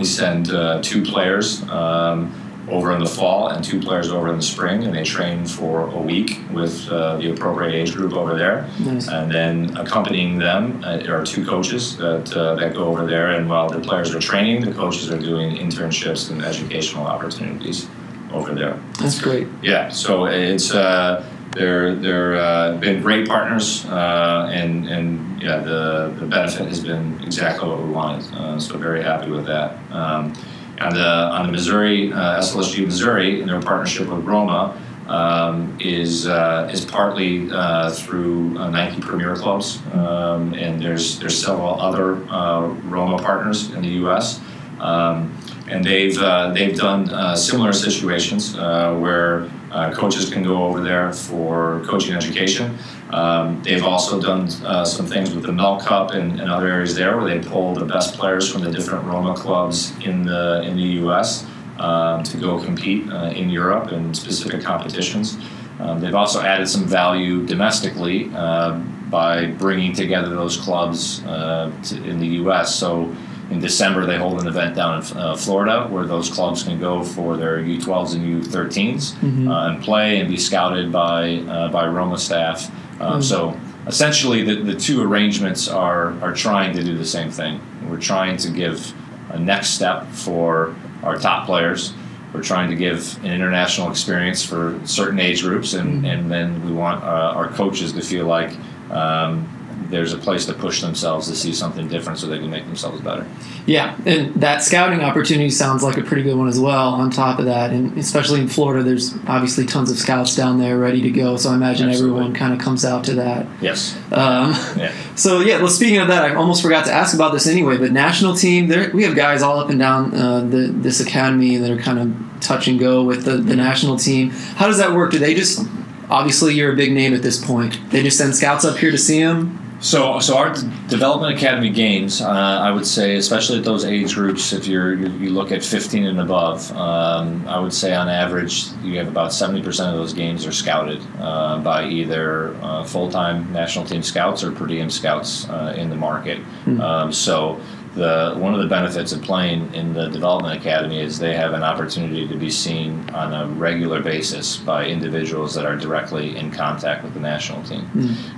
we send uh, two players um, over in the fall and two players over in the spring, and they train for a week with uh, the appropriate age group over there. Nice. And then accompanying them uh, are two coaches that, uh, that go over there, and while the players are training, the coaches are doing internships and educational opportunities over there. That's great. Yeah, so it's uh, they're they're uh, been great partners, uh, and and yeah, the the benefit has been exactly what we wanted. Uh, so very happy with that. Um, on the on the Missouri uh, SLSU Missouri, in their partnership with Roma. Um, is uh, is partly uh, through uh, Nike Premier Clubs, um, and there's there's several other uh, Roma partners in the U.S. Um, and they've uh, they've done similar situations where uh, coaches can go over there for coaching education. Um, they've also done uh, some things with the Mel Cup and, and other areas there where they pull the best players from the different Roma clubs in the in the U.S. Um, to go compete uh, in Europe in specific competitions. Um, they've also added some value domestically uh, by bringing together those clubs uh, to, in the U.S. So in December, they hold an event down in uh, Florida where those clubs can go for their U12s and U13s uh, and play and be scouted by uh, by Roma staff. Um, So essentially, the, the two arrangements are are trying to do the same thing. We're trying to give a next step for our top players. We're trying to give an international experience for certain age groups, and, and then we want uh, our coaches to feel like um, there's a place to push themselves to see something different so they can make themselves better. Yeah, and that scouting opportunity sounds like a pretty good one as well. On top of that, and especially in Florida, there's obviously tons of scouts down there ready to go. So I imagine Absolutely. everyone kind of comes out to that. Yes. Um, Yeah. <laughs> so yeah, well, speaking of that, I almost forgot to ask about this anyway. But national team, there we have guys all up and down uh, the, this academy that are kind of touch and go with the, the national team. How does that work? Do they just obviously you're a big name at this point? They just send scouts up here to see them. So, so our development academy games, uh, I would say, especially at those age groups, if you're you, you look at 15 and above, um, I would say on average you have about 70% of those games are scouted uh, by either uh, full-time national team scouts or per diem scouts uh, in the market. Um, so. The, one of the benefits of playing in the development academy is they have an opportunity to be seen on a regular basis by individuals that are directly in contact with the national team.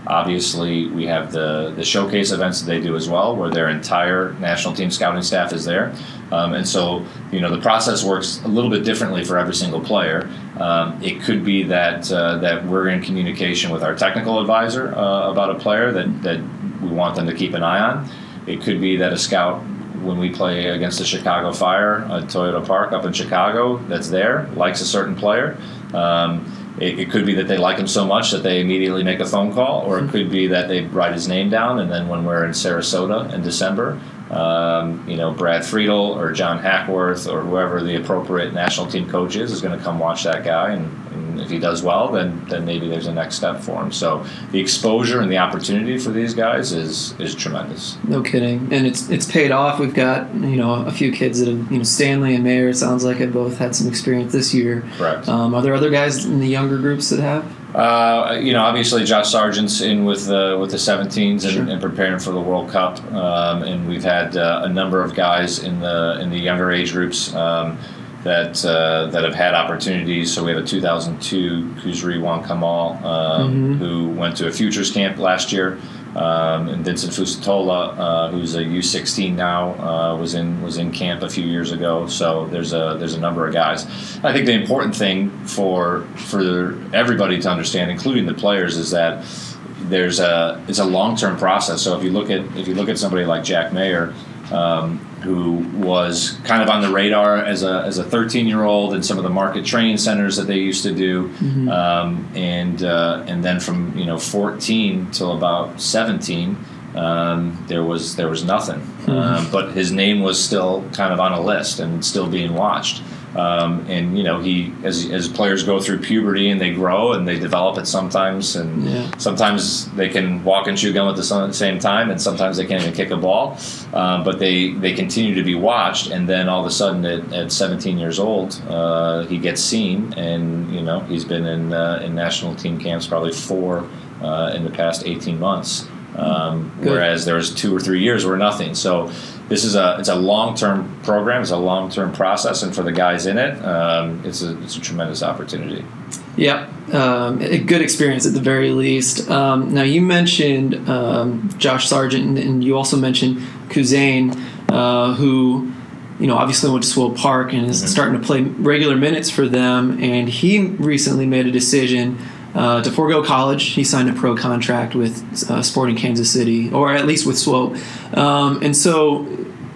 Obviously, we have the, the showcase events that they do as well, where their entire national team scouting staff is there. Um, and so, you know, the process works a little bit differently for every single player. Um, it could be that uh, that we're in communication with our technical advisor uh, about a player that, that we want them to keep an eye on. It could be that a scout, when we play against the Chicago Fire at Toyota Park up in Chicago, that's there, likes a certain player. Um, it, it could be that they like him so much that they immediately make a phone call, or it could be that they write his name down, and then when we're in Sarasota in December, um, you know, Brad Friedel or John Hackworth or whoever the appropriate national team coach is is going to come watch that guy, and, and if he does well, then then maybe there's a next step for him. So the exposure and the opportunity for these guys is is tremendous. No kidding, and it's it's paid off. We've got you know a few kids that have you know Stanley and Mayer. It sounds like have both had some experience this year. Correct. Um, are there other guys in the younger groups that have? Uh, you know, obviously Josh Sargent's in with the with the 17s and, Sure. and preparing for the World Cup, um, and we've had uh, a number of guys in the in the younger age groups um, that uh, that have had opportunities. So we have a 2002 Kuzri Wan Kamal um, who went to a futures camp last year. Um, and Vincent Fusatola, uh, who's a U16 now, uh, was in was in camp a few years ago. So there's a there's a number of guys. I think the important thing for for everybody to understand, including the players, is that there's a it's a long term process. So if you look at if you look at somebody like Jack Mayer, um, who was kind of on the radar as a as a 13 year old in some of the market training centers that they used to do, um, and uh, and then from you know 14 till about 17. Um, there was there was nothing, um, but his name was still kind of on a list and still being watched. Um, and you know he as, as players go through puberty and they grow and they develop it sometimes and Yeah. sometimes they can walk and chew gum at the same time and sometimes they can't even kick a ball um, but they they continue to be watched and then all of a sudden at, at 17 years old uh, he gets seen and you know he's been in uh, in national team camps probably four uh, in the past 18 months Um, whereas there was two or three years where nothing. So this is a it's a long term program. It's a long term process, and for the guys in it, um, it's a it's a tremendous opportunity. Yep, um, a good experience at the very least. Um, now you mentioned um, Josh Sargent, and, you also mentioned Kuzane, uh, who you know obviously went to Swope Park and is starting to play regular minutes for them. And he recently made a decision uh, to forego college. He signed a pro contract with uh, Sporting Kansas City, or at least with Swope. Um, and so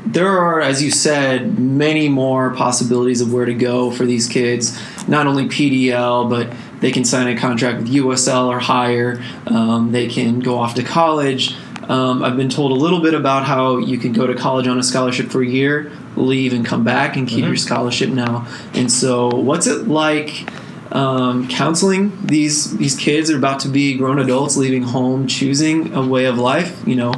there are, as you said, many more possibilities of where to go for these kids. Not only PDL, but they can sign a contract with USL or higher. Um, they can go off to college. Um, I've been told a little bit about how you can go to college on a scholarship for a year, leave, and come back and keep your scholarship now. And so, what's it like? Um, counseling these these kids are about to be grown adults leaving home choosing a way of life you know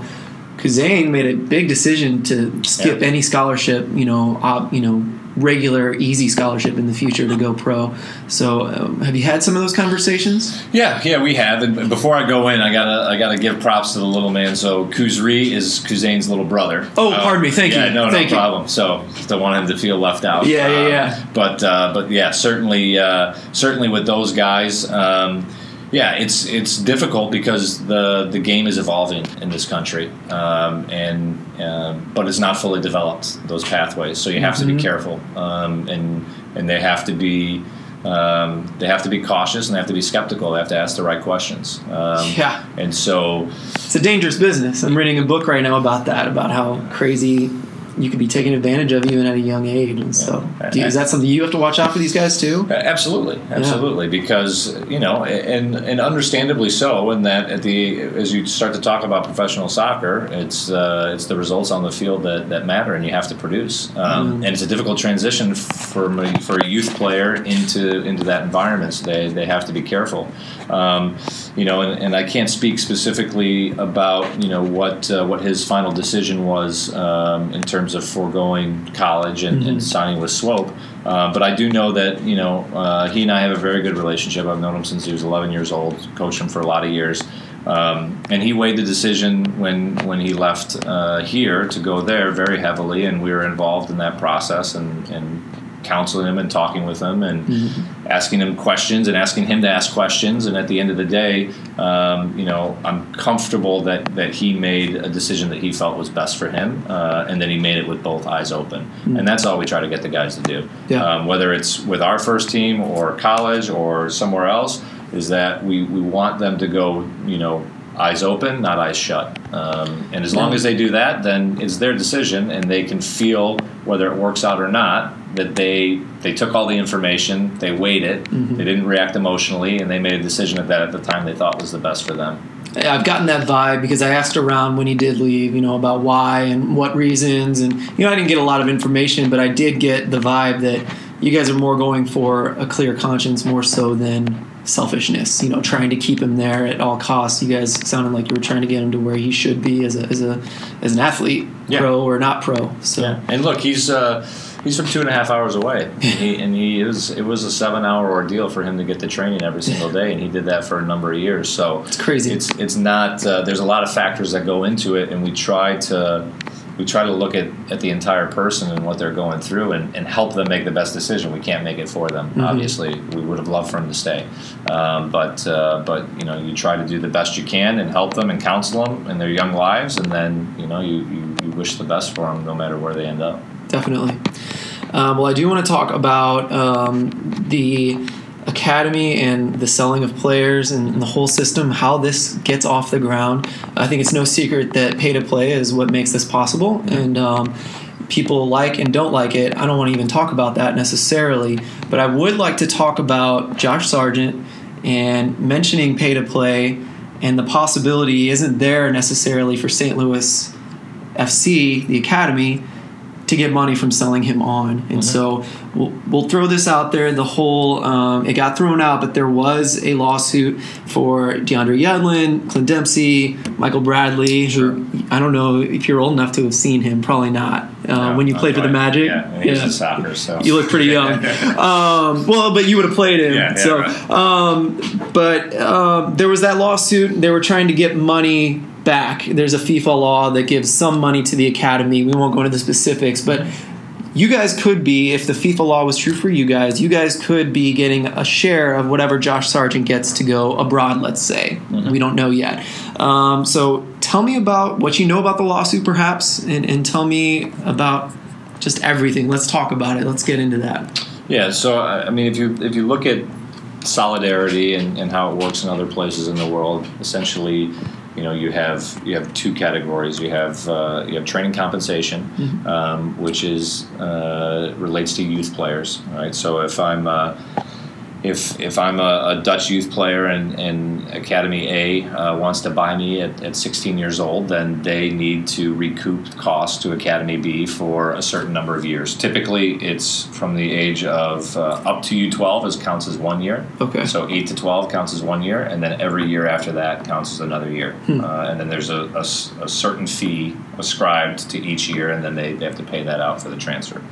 Kuzane made a big decision to skip Yeah. any scholarship you know op, you know regular easy scholarship in the future to go pro so um, have you had some of those conversations Yeah, yeah, we have. And before I go in, I gotta I gotta give props to the little man. So Kuzri is Kuzane's little brother. Oh, pardon me. Thank yeah, you. No, Thank no you. problem. So don't want him to feel left out. Yeah, yeah, Um, yeah. But uh, but yeah, certainly uh, certainly with those guys. Um, yeah, it's it's difficult because the the game is evolving in this country, um, and um, but it's not fully developed those pathways. So you have to Mm-hmm. be careful, um, and and they have to be um, they have to be cautious and they have to be skeptical. They have to ask the right questions. Um, Yeah. And so it's a dangerous business i'm reading a book right now about that about how crazy you could be taken advantage of even at a young age and so Yeah. you, is that something you have to watch out for these guys too Uh, Absolutely, absolutely, because you know, and and understandably so. In that, at the as you start to talk about professional soccer, it's uh, it's the results on the field that, that matter, and you have to produce. Um, And it's a difficult transition for a, for a youth player into into that environment. So they they have to be careful. Um, you know, and, and I can't speak specifically about you know what uh, what his final decision was um, in terms of foregoing college and, and signing with Swope. Uh, but I do know that you know uh, he and I have a very good relationship. I've known him since he was 11 years old. Coached him for a lot of years, um, and he weighed the decision when when he left uh, here to go there very heavily, and we were involved in that process and and counseling him and talking with him and asking him questions and asking him to ask questions. And at the end of the day, um, you know, I'm comfortable that that he made a decision that he felt was best for him, uh, and that he made it with both eyes open. And that's all we try to get the guys to do. Yeah. Um, whether it's with our first team or college or somewhere else, is that we, we want them to go, you know, eyes open, not eyes shut. Um, and as long as they do that, then it's their decision, and they can feel whether it works out or not that they they took all the information, they weighed it, mm-hmm. they didn't react emotionally, and they made a decision at that at the time they thought was the best for them. I've gotten that vibe because I asked around when he did leave, you know, about why and what reasons. And, you know, I didn't get a lot of information, but I did get the vibe that you guys are more going for a clear conscience more so than selfishness, you know, trying to keep him there at all costs. You guys sounded like you were trying to get him to where he should be as a, as a, as an athlete, Yeah. pro or not pro. So, And look, he's uh, he's from two and a half hours away, <laughs> and he, and he is it was a seven hour ordeal for him to get the training every single day, and he did that for a number of years. So It's crazy. It's it's not. Uh, there's a lot of factors that go into it, and we try to. We try to look at, at the entire person and what they're going through and, and help them make the best decision. We can't make it for them. Mm-hmm. Obviously, we would have loved for them to stay, um, but uh, but you know you try to do the best you can and help them and counsel them in their young lives, and then you know you, you, you wish the best for them no matter where they end up. definitely. Um, well, I do want to talk about um, the academy and the selling of players and the whole system, how this gets off the ground. I think it's no secret that pay to play is what makes this possible, and um, people like and don't like it. I don't want to even talk about that necessarily, but I would like to talk about Josh Sargent and mentioning pay to play and the possibility isn't there necessarily for St. Louis FC, the academy, to get money from selling him on. And so we'll, we'll throw this out there. The whole um, it got thrown out, but there was a lawsuit for DeAndre Yedlin, Clint Dempsey, Michael Bradley. Who I don't know if you're old enough to have seen him. Probably not. Uh, No, when you played for the. Magic, Yeah, and he was in soccer, so you look pretty young. <laughs> um, well, but you would have played him. Yeah, yeah, so, right. um, but um, there was that lawsuit. They were trying to get money back. There's a FIFA law that gives some money to the academy. We won't go into the specifics, but you guys could be, if the FIFA law was true for you guys, you guys could be getting a share of whatever Josh Sargent gets to go abroad. Let's say Mm-hmm. we don't know yet. Um, so tell me about what you know about the lawsuit, perhaps, and, and tell me about just everything. Let's talk about it. Let's get into that. Yeah, so I I mean, if you if you look at solidarity and, and how it works in other places in the world, essentially, you know, you have you have two categories. You have uh, you have training compensation, um, which is uh, relates to youth players. Right. So if I'm uh, if if I'm a, a Dutch youth player and, and Academy A uh, wants to buy me at, at 16 years old, then they need to recoup costs to Academy B for a certain number of years. Typically, it's from the age of uh, up to U12 as counts as one year. Okay. So 8 to 12 counts as one year, and then every year after that counts as another year. Uh, and then there's a a certain fee ascribed to each year, and then they, they have to pay that out for the transfer.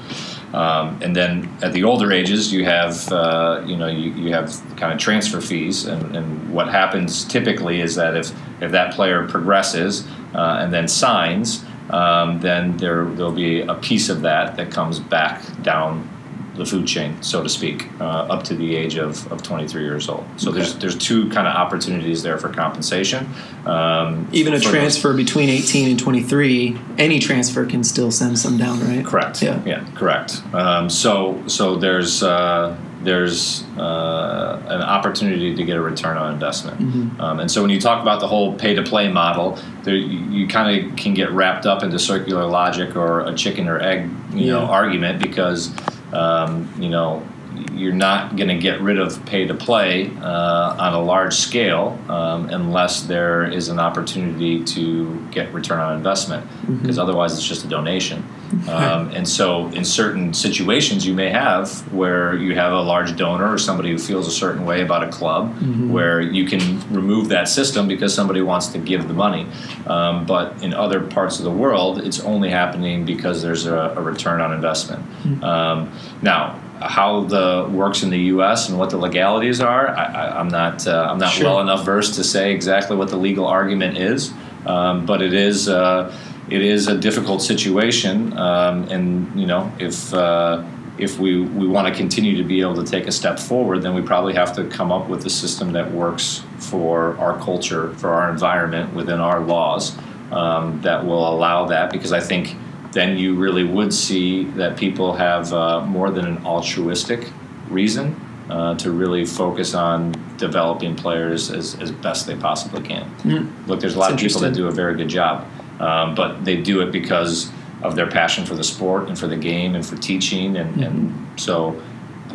Um, and then at the older ages, you have uh, you know you, you have kind of transfer fees, and, and what happens typically is that if if that player progresses uh, and then signs, um, then there there'll be a piece of that that comes back down the food chain, so to speak, uh, up to the age of, of 23 years old. So there's there's two kind of opportunities there for compensation. Um, Even a for those- transfer between 18 and 23, any transfer can still send some down, right? Correct. Yeah. Yeah. Correct. Um, so so there's uh, there's uh, an opportunity to get a return on investment, Mm-hmm. um, and so when you talk about the whole pay to play model, there, you, you kind of can get wrapped up into circular logic or a chicken or egg you know argument because um, you know you're not going to get rid of pay to play uh, on a large scale um, unless there is an opportunity to get return on investment because otherwise it's just a donation. Um, and so in certain situations you may have where you have a large donor or somebody who feels a certain way about a club where you can remove that system because somebody wants to give the money. Um, but in other parts of the world it's only happening because there's a, a return on investment. Um, now how the works in the U.S. and what the legalities are, I, I, I'm not uh, I'm not Sure. well enough versed to say exactly what the legal argument is, um, but it is uh, it is a difficult situation, um, and you know if uh, if we, we want to continue to be able to take a step forward, then we probably have to come up with a system that works for our culture, for our environment, within our laws, um, that will allow that. Because I think then you really would see that people have uh, more than an altruistic reason uh, to really focus on developing players as, as best they possibly can. Look, there's a lot of people that do a very good job, um, but they do it because of their passion for the sport and for the game and for teaching, and, and so.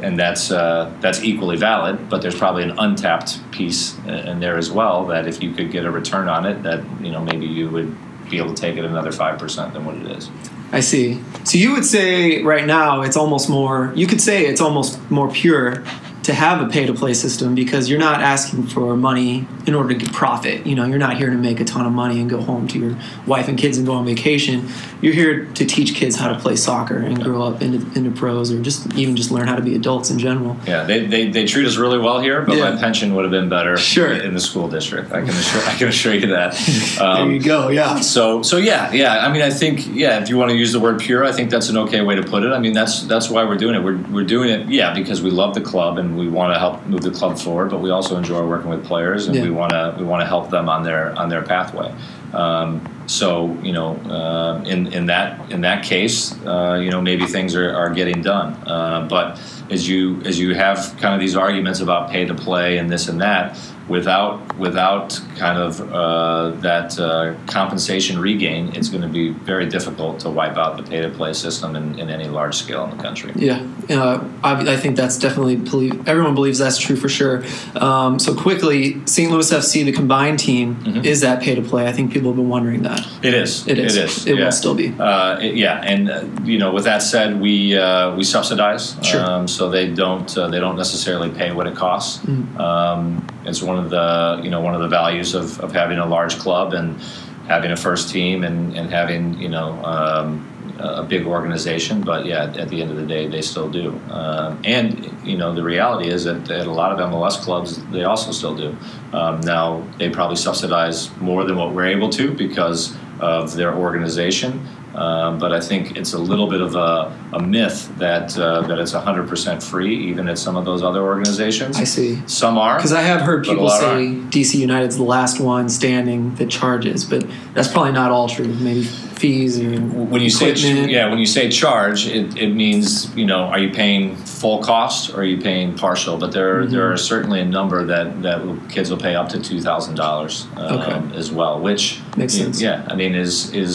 And that's uh, that's equally valid, but there's probably an untapped piece in in there as well. That if you could get a return on it, that you know maybe you would be able to take it another five percent than what it is. I see. So you would say right now it's almost more, you could say it's almost more pure to have a pay to play system because you're not asking for money in order to get profit. You know, you're not here to make a ton of money and go home to your wife and kids and go on vacation. You're here to teach kids how to play soccer and grow up into, into pros or just even just learn how to be adults in general. Yeah, they, they, they treat us really well here, but Yeah. my pension would have been better Sure. in the school district. I can assure, I can assure you that. Um, <laughs> there you go. Yeah. so so yeah yeah I mean I think yeah if you want to use the word pure I think that's an okay way to put it I mean that's that's why we're doing it we're, we're doing it yeah because we love the club and we want to help move the club forward but we also enjoy working with players and Yeah. we want to we want to help them on their on their pathway. Um, so you know uh, in in that in that case uh, you know maybe things are, are getting done. Uh, but as you as you have kind of these arguments about pay to play and this and that without without kind of uh, that uh, compensation regain, it's going to be very difficult to wipe out the pay to play system in, in any large scale in the country. Yeah, uh, I, I think that's definitely believe. Everyone believes that's true for sure. Um, so quickly, St. Louis FC, the combined team, Mm-hmm. is that pay to play? I think people have been wondering that. It is. It is. It is. It yeah. will still be. Uh, it- yeah, and uh, you know, with that said, we uh, we subsidize, Sure. um, so they don't uh, they don't necessarily pay what it costs. Mm-hmm. Um, it's one of the you know one of the values of, of having a large club and having a first team and, and having you know um, a big organization. But yeah, at the end of the day, they still do. Um, and you know, the reality is that at a lot of MLS clubs, they also still do. Um, now they probably subsidize more than what we're able to because of their organization. Um, but I think it's a little bit of a, a myth that uh, that it's 100% free, even at some of those other organizations. I see. Some are. Because I have heard people say aren't. DC United's the last one standing that charges, but that's probably not all true. Maybe fees or when you say equipment. yeah, when you say charge, it, it means you know, are you paying full cost or are you paying partial? But there Mm-hmm. there are certainly a number that that kids will pay up to two thousand dollars um, Okay. as well, which Makes y- sense. Yeah, I mean, is is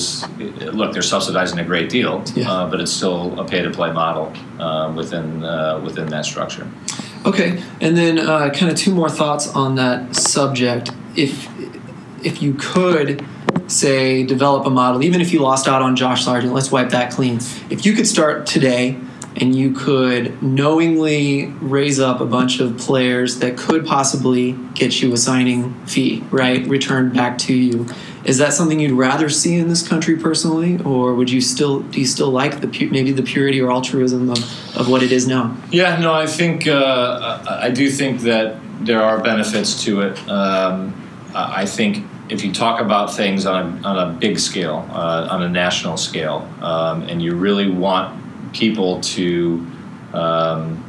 look, they're subsidizing a great deal, Yeah. uh, but it's still a pay to play model uh, within uh, within that structure. Okay, and then uh, kind of two more thoughts on that subject. If if you could say develop a model, even if you lost out on Josh Sargent, let's wipe that clean. If you could start today and you could knowingly raise up a bunch of players that could possibly get you a signing fee, right, returned back to you. Is that something you'd rather see in this country personally, or would you still do you still like the maybe the purity or altruism of, of what it is now? Yeah, no, I think uh, I do think that there are benefits to it. Um, I think if you talk about things on a, on a big scale, uh, on a national scale, um, and you really want people to um,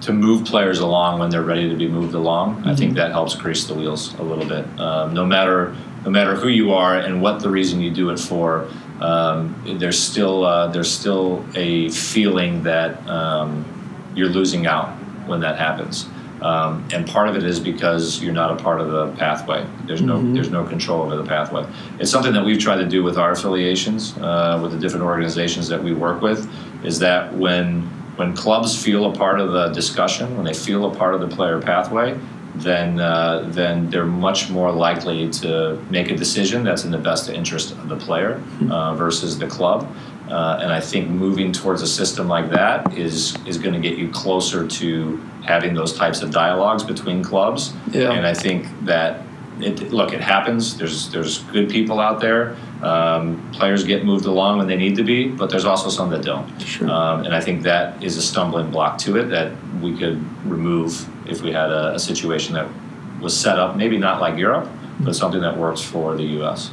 to move players along when they're ready to be moved along, I think that helps grease the wheels a little bit. Um, no matter no matter who you are and what the reason you do it for, um, there's still uh, there's still a feeling that um, you're losing out when that happens. Um, and part of it is because you're not a part of the pathway. There's no there's no control over the pathway. It's something that we've tried to do with our affiliations, uh, with the different organizations that we work with, is that when when clubs feel a part of the discussion, when they feel a part of the player pathway, then uh, then they're much more likely to make a decision that's in the best interest of the player uh, versus the club. Uh, and I think moving towards a system like that is is going to get you closer to having those types of dialogues between clubs. Yeah. And I think that it look it happens. There's there's good people out there. Um, players get moved along when they need to be, but there's also some that don't. Sure. Um, and I think that is a stumbling block to it that we could remove if we had a, a situation that was set up, maybe not like Europe, but something that works for the U.S.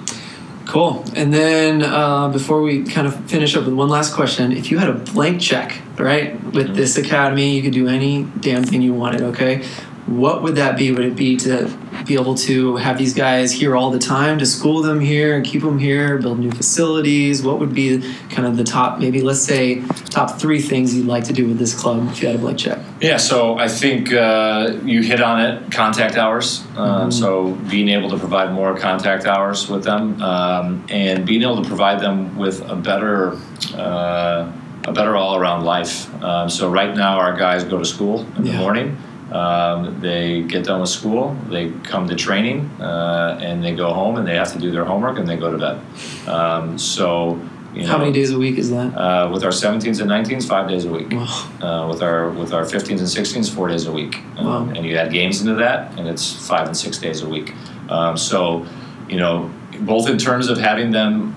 Cool. And then uh, before we kind of finish up with one last question, if you had a blank check, right, with Mm-hmm. this academy, you could do any damn thing you wanted, okay? What would that be? Would it be to be able to have these guys here all the time, to school them here and keep them here, build new facilities? What would be kind of the top, maybe let's say, top three things you'd like to do with this club if you had a blank check? Yeah, so I think uh, you hit on it. Contact hours. Um, So being able to provide more contact hours with them, um, and being able to provide them with a better, uh, a better all-around life. Um, so right now, our guys go to school in the morning. Um, they get done with school. They come to training, uh, and they go home, and they have to do their homework, and they go to bed. Um, so. You know, How many days a week is that? Uh, with our 17s and 19s, five days a week Wow. uh, with our with our 15s and 16s, four days a week, um, Wow. and you add games into that, and it's five and six days a week. Um, so, you know, both in terms of having them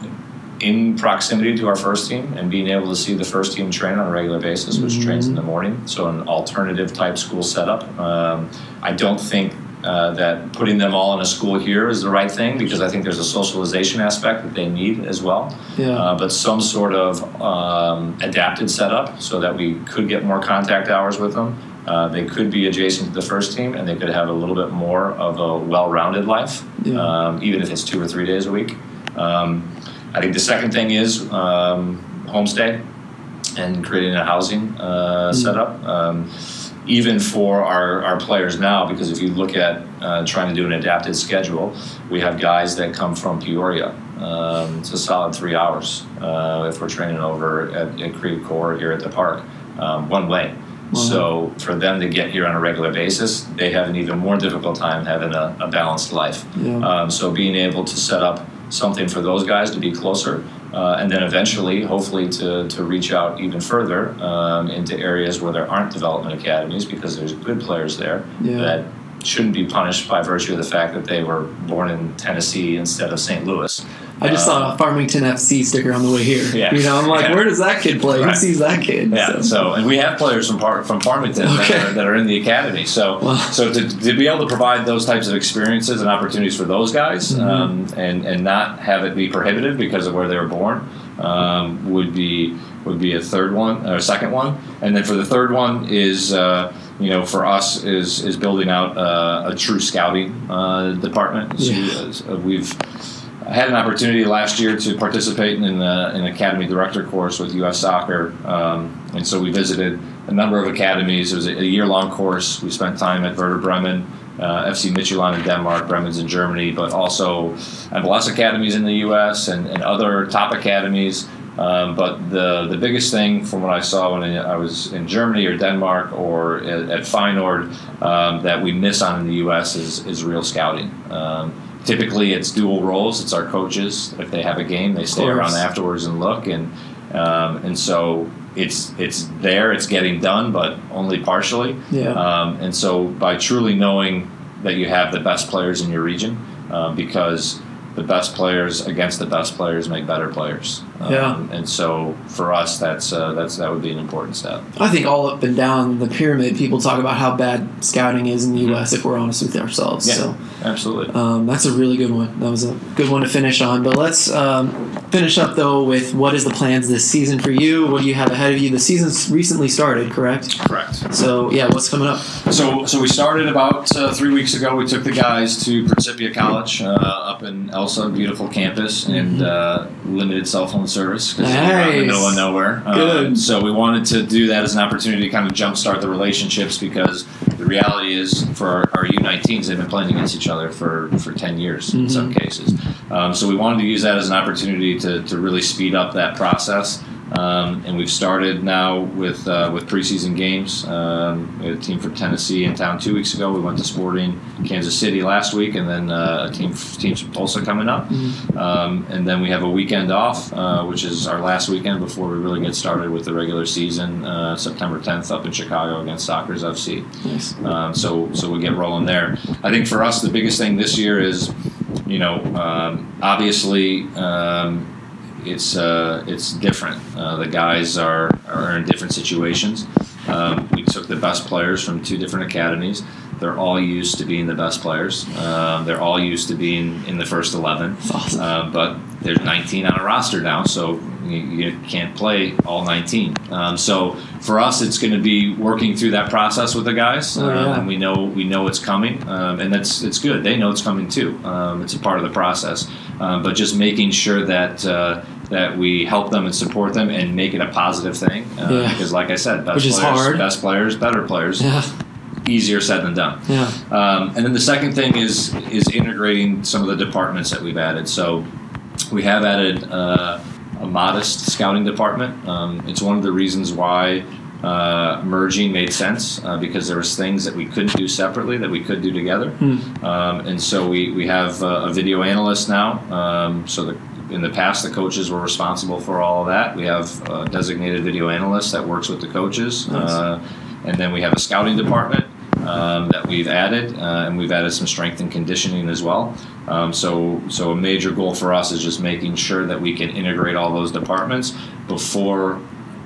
in proximity to our first team and being able to see the first team train on a regular basis, which trains in the morning, so an alternative type school setup. Um, I don't think. Uh, that putting them all in a school here is the right thing because I think there's a socialization aspect that they need as well Yeah. uh, but some sort of um, adapted setup so that we could get more contact hours with them. Uh, they could be adjacent to the first team and they could have a little bit more of a well rounded life, Yeah. um, even if it's two or three days a week. Um, I think the second thing is um, homestay and creating a housing uh, setup. Um, even for our, our players now, because if you look at uh, trying to do an adapted schedule, we have guys that come from Peoria. Um, it's a solid three hours uh, if we're training over at, at Coeur here at the park, um, one way. So for them to get here on a regular basis, they have an even more difficult time having a, a balanced life. Yeah. Um, so being able to set up something for those guys to be closer. Uh, and then eventually, hopefully, to, to reach out even further um, into areas where there aren't development academies because there's good players there Yeah. that shouldn't be punished by virtue of the fact that they were born in Tennessee instead of St. Louis. I just Uh, saw a Farmington FC sticker on the way here. Yeah. You know, I'm like, Yeah. where does that kid play? Who sees that kid? Yeah. So, and we have players from Par- from Farmington Okay. that, are, that are in the academy. So, Wow. so to, to be able to provide those types of experiences and opportunities for those guys, Mm-hmm. um, and and not have it be prohibitive because of where they were born, um, would be would be a third one or a second one. And then for the third one is. Uh, you know, for us, is is building out uh, a true scouting uh, department. So Yeah. uh, we've I had an opportunity last year to participate in uh, an academy director course with U.S. Soccer, um, and so we visited a number of academies. It was a, a year-long course. We spent time at Werder Bremen, uh, FC Midtjylland in Denmark, Bremen's in Germany, but also MLS academies in the U.S. and, and other top academies. Um, but the the biggest thing from what I saw when I was in Germany or Denmark or at, at Feyenoord um, that we miss on in the U.S. is is real scouting. Um, typically, it's dual roles. It's our coaches. If they have a game, they stay around afterwards and look, and um, and so it's it's there. It's getting done, but only partially. Yeah. Um, and so by truly knowing that you have the best players in your region, uh, because the best players against the best players make better players. Um, Yeah. And so for us, that's uh, that's that would be an important step. I think all up and down the pyramid, people talk about how bad scouting is in the Mm-hmm. U.S. If we're honest with ourselves, Yeah, so absolutely. um, that's a really good one. That was a good one to finish on. But let's um, finish up though with what is the plans this season for you? What do you have ahead of you? The season's recently started, correct? Correct. So yeah, what's coming up? So, so we started about uh, three weeks ago. We took the guys to Principia College uh, up in Elsah, beautiful campus, and uh, limited cell phone service because we're out in the Nice. middle of nowhere. Good. Um, so we wanted to do that as an opportunity to kind of jumpstart the relationships because the reality is for our, our U19s, they've been playing against each other for, for 10 years in some cases. Um, so we wanted to use that as an opportunity to, to really speed up that process. Um, and we've started now with uh, with preseason games. Um, we had a team from Tennessee in town two weeks ago. We went to Sporting Kansas City last week, and then uh, a team teams from Tulsa coming up. Um, and then we have a weekend off, uh, which is our last weekend before we really get started with the regular season. Uh, September 10th up in Chicago against Sockers FC. Nice. Um, so so we get rolling there. I think for us the biggest thing this year is, you know, um, obviously um, it's uh, it's different. Uh, the guys are are in different situations. Um, we took the best players from two different academies. They're all used to being the best players. Um, they're all used to being in the first eleven. awesome. Um, but there's 19 on a roster now, so you, you can't play all 19. Um, so for us, it's going to be working through that process with the guys, Oh, um, yeah. and we know we know it's coming, um, and that's it's good. They know it's coming too. Um, it's a part of the process, um, but just making sure that. Uh, that we help them and support them and make it a positive thing, uh, Yeah. because, like I said, best Which players, best players, better players. Yeah. Easier said than done. Yeah. Um, and then the second thing is is integrating some of the departments that we've added. So we have added uh, a modest scouting department. Um, it's one of the reasons why uh, merging made sense uh, because there was things that we couldn't do separately that we could do together. Um, and so we, we have uh, a video analyst now. Um, so the, in the past, the coaches were responsible for all of that. We have a designated video analyst that works with the coaches. Nice. Uh, and then we have a scouting department um, that we've added, uh, and we've added some strength and conditioning as well. Um, so, so a major goal for us is just making sure that we can integrate all those departments before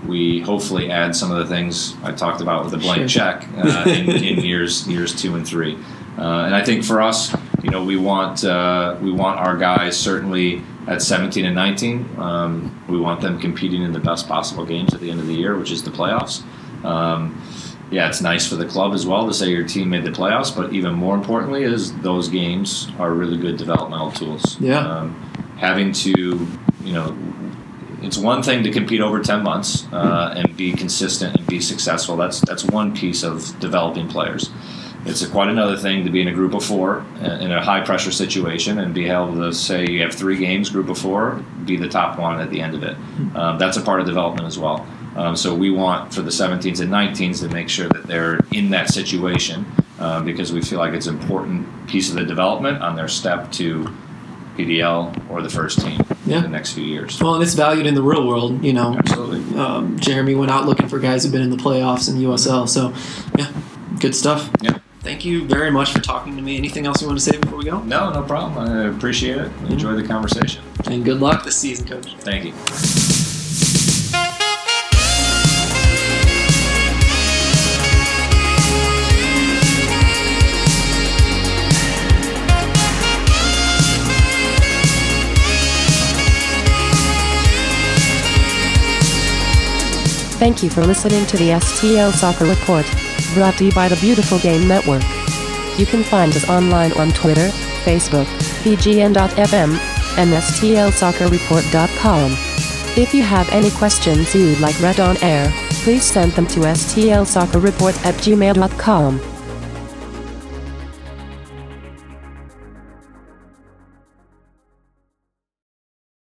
we hopefully add some of the things I talked about with the blank Sure. check uh, in, in years years two and three. Uh, and I think for us, you know, we want uh, we want our guys certainly at 17 and 19. Um, we want them competing in the best possible games at the end of the year, which is the playoffs. Um, yeah, it's nice for the club as well to say your team made the playoffs, but even more importantly is those games are really good developmental tools. Yeah. Um, having to, you know, it's one thing to compete over 10 months uh, and be consistent and be successful. That's that's one piece of developing players. It's a, quite another thing to be in a group of four uh, in a high pressure situation and be able to say you have three games, group of four, be the top one at the end of it. Um, that's a part of development as well. Um, so we want for the 17s and 19s to make sure that they're in that situation uh, because we feel like it's an important piece of the development on their step to PDL or the first team Yeah. in the next few years. Well, and it's valued in the real world. You know, Absolutely. um, Jeremy went out looking for guys who've been in the playoffs in the USL. So, yeah, good stuff. Yeah. Thank you very much for talking to me. Anything else you want to say before we go? No, no problem. I appreciate it. Mm-hmm. Enjoy the conversation. And good luck this season, coach. Thank you. Thank you for listening to the STL Soccer Report, brought to you by the Beautiful Game Network. You can find us online on Twitter, Facebook, bgn.fm, and stlsoccerreport.com. If you have any questions you'd like read on air, please send them to stlsoccerreport at gmail.com.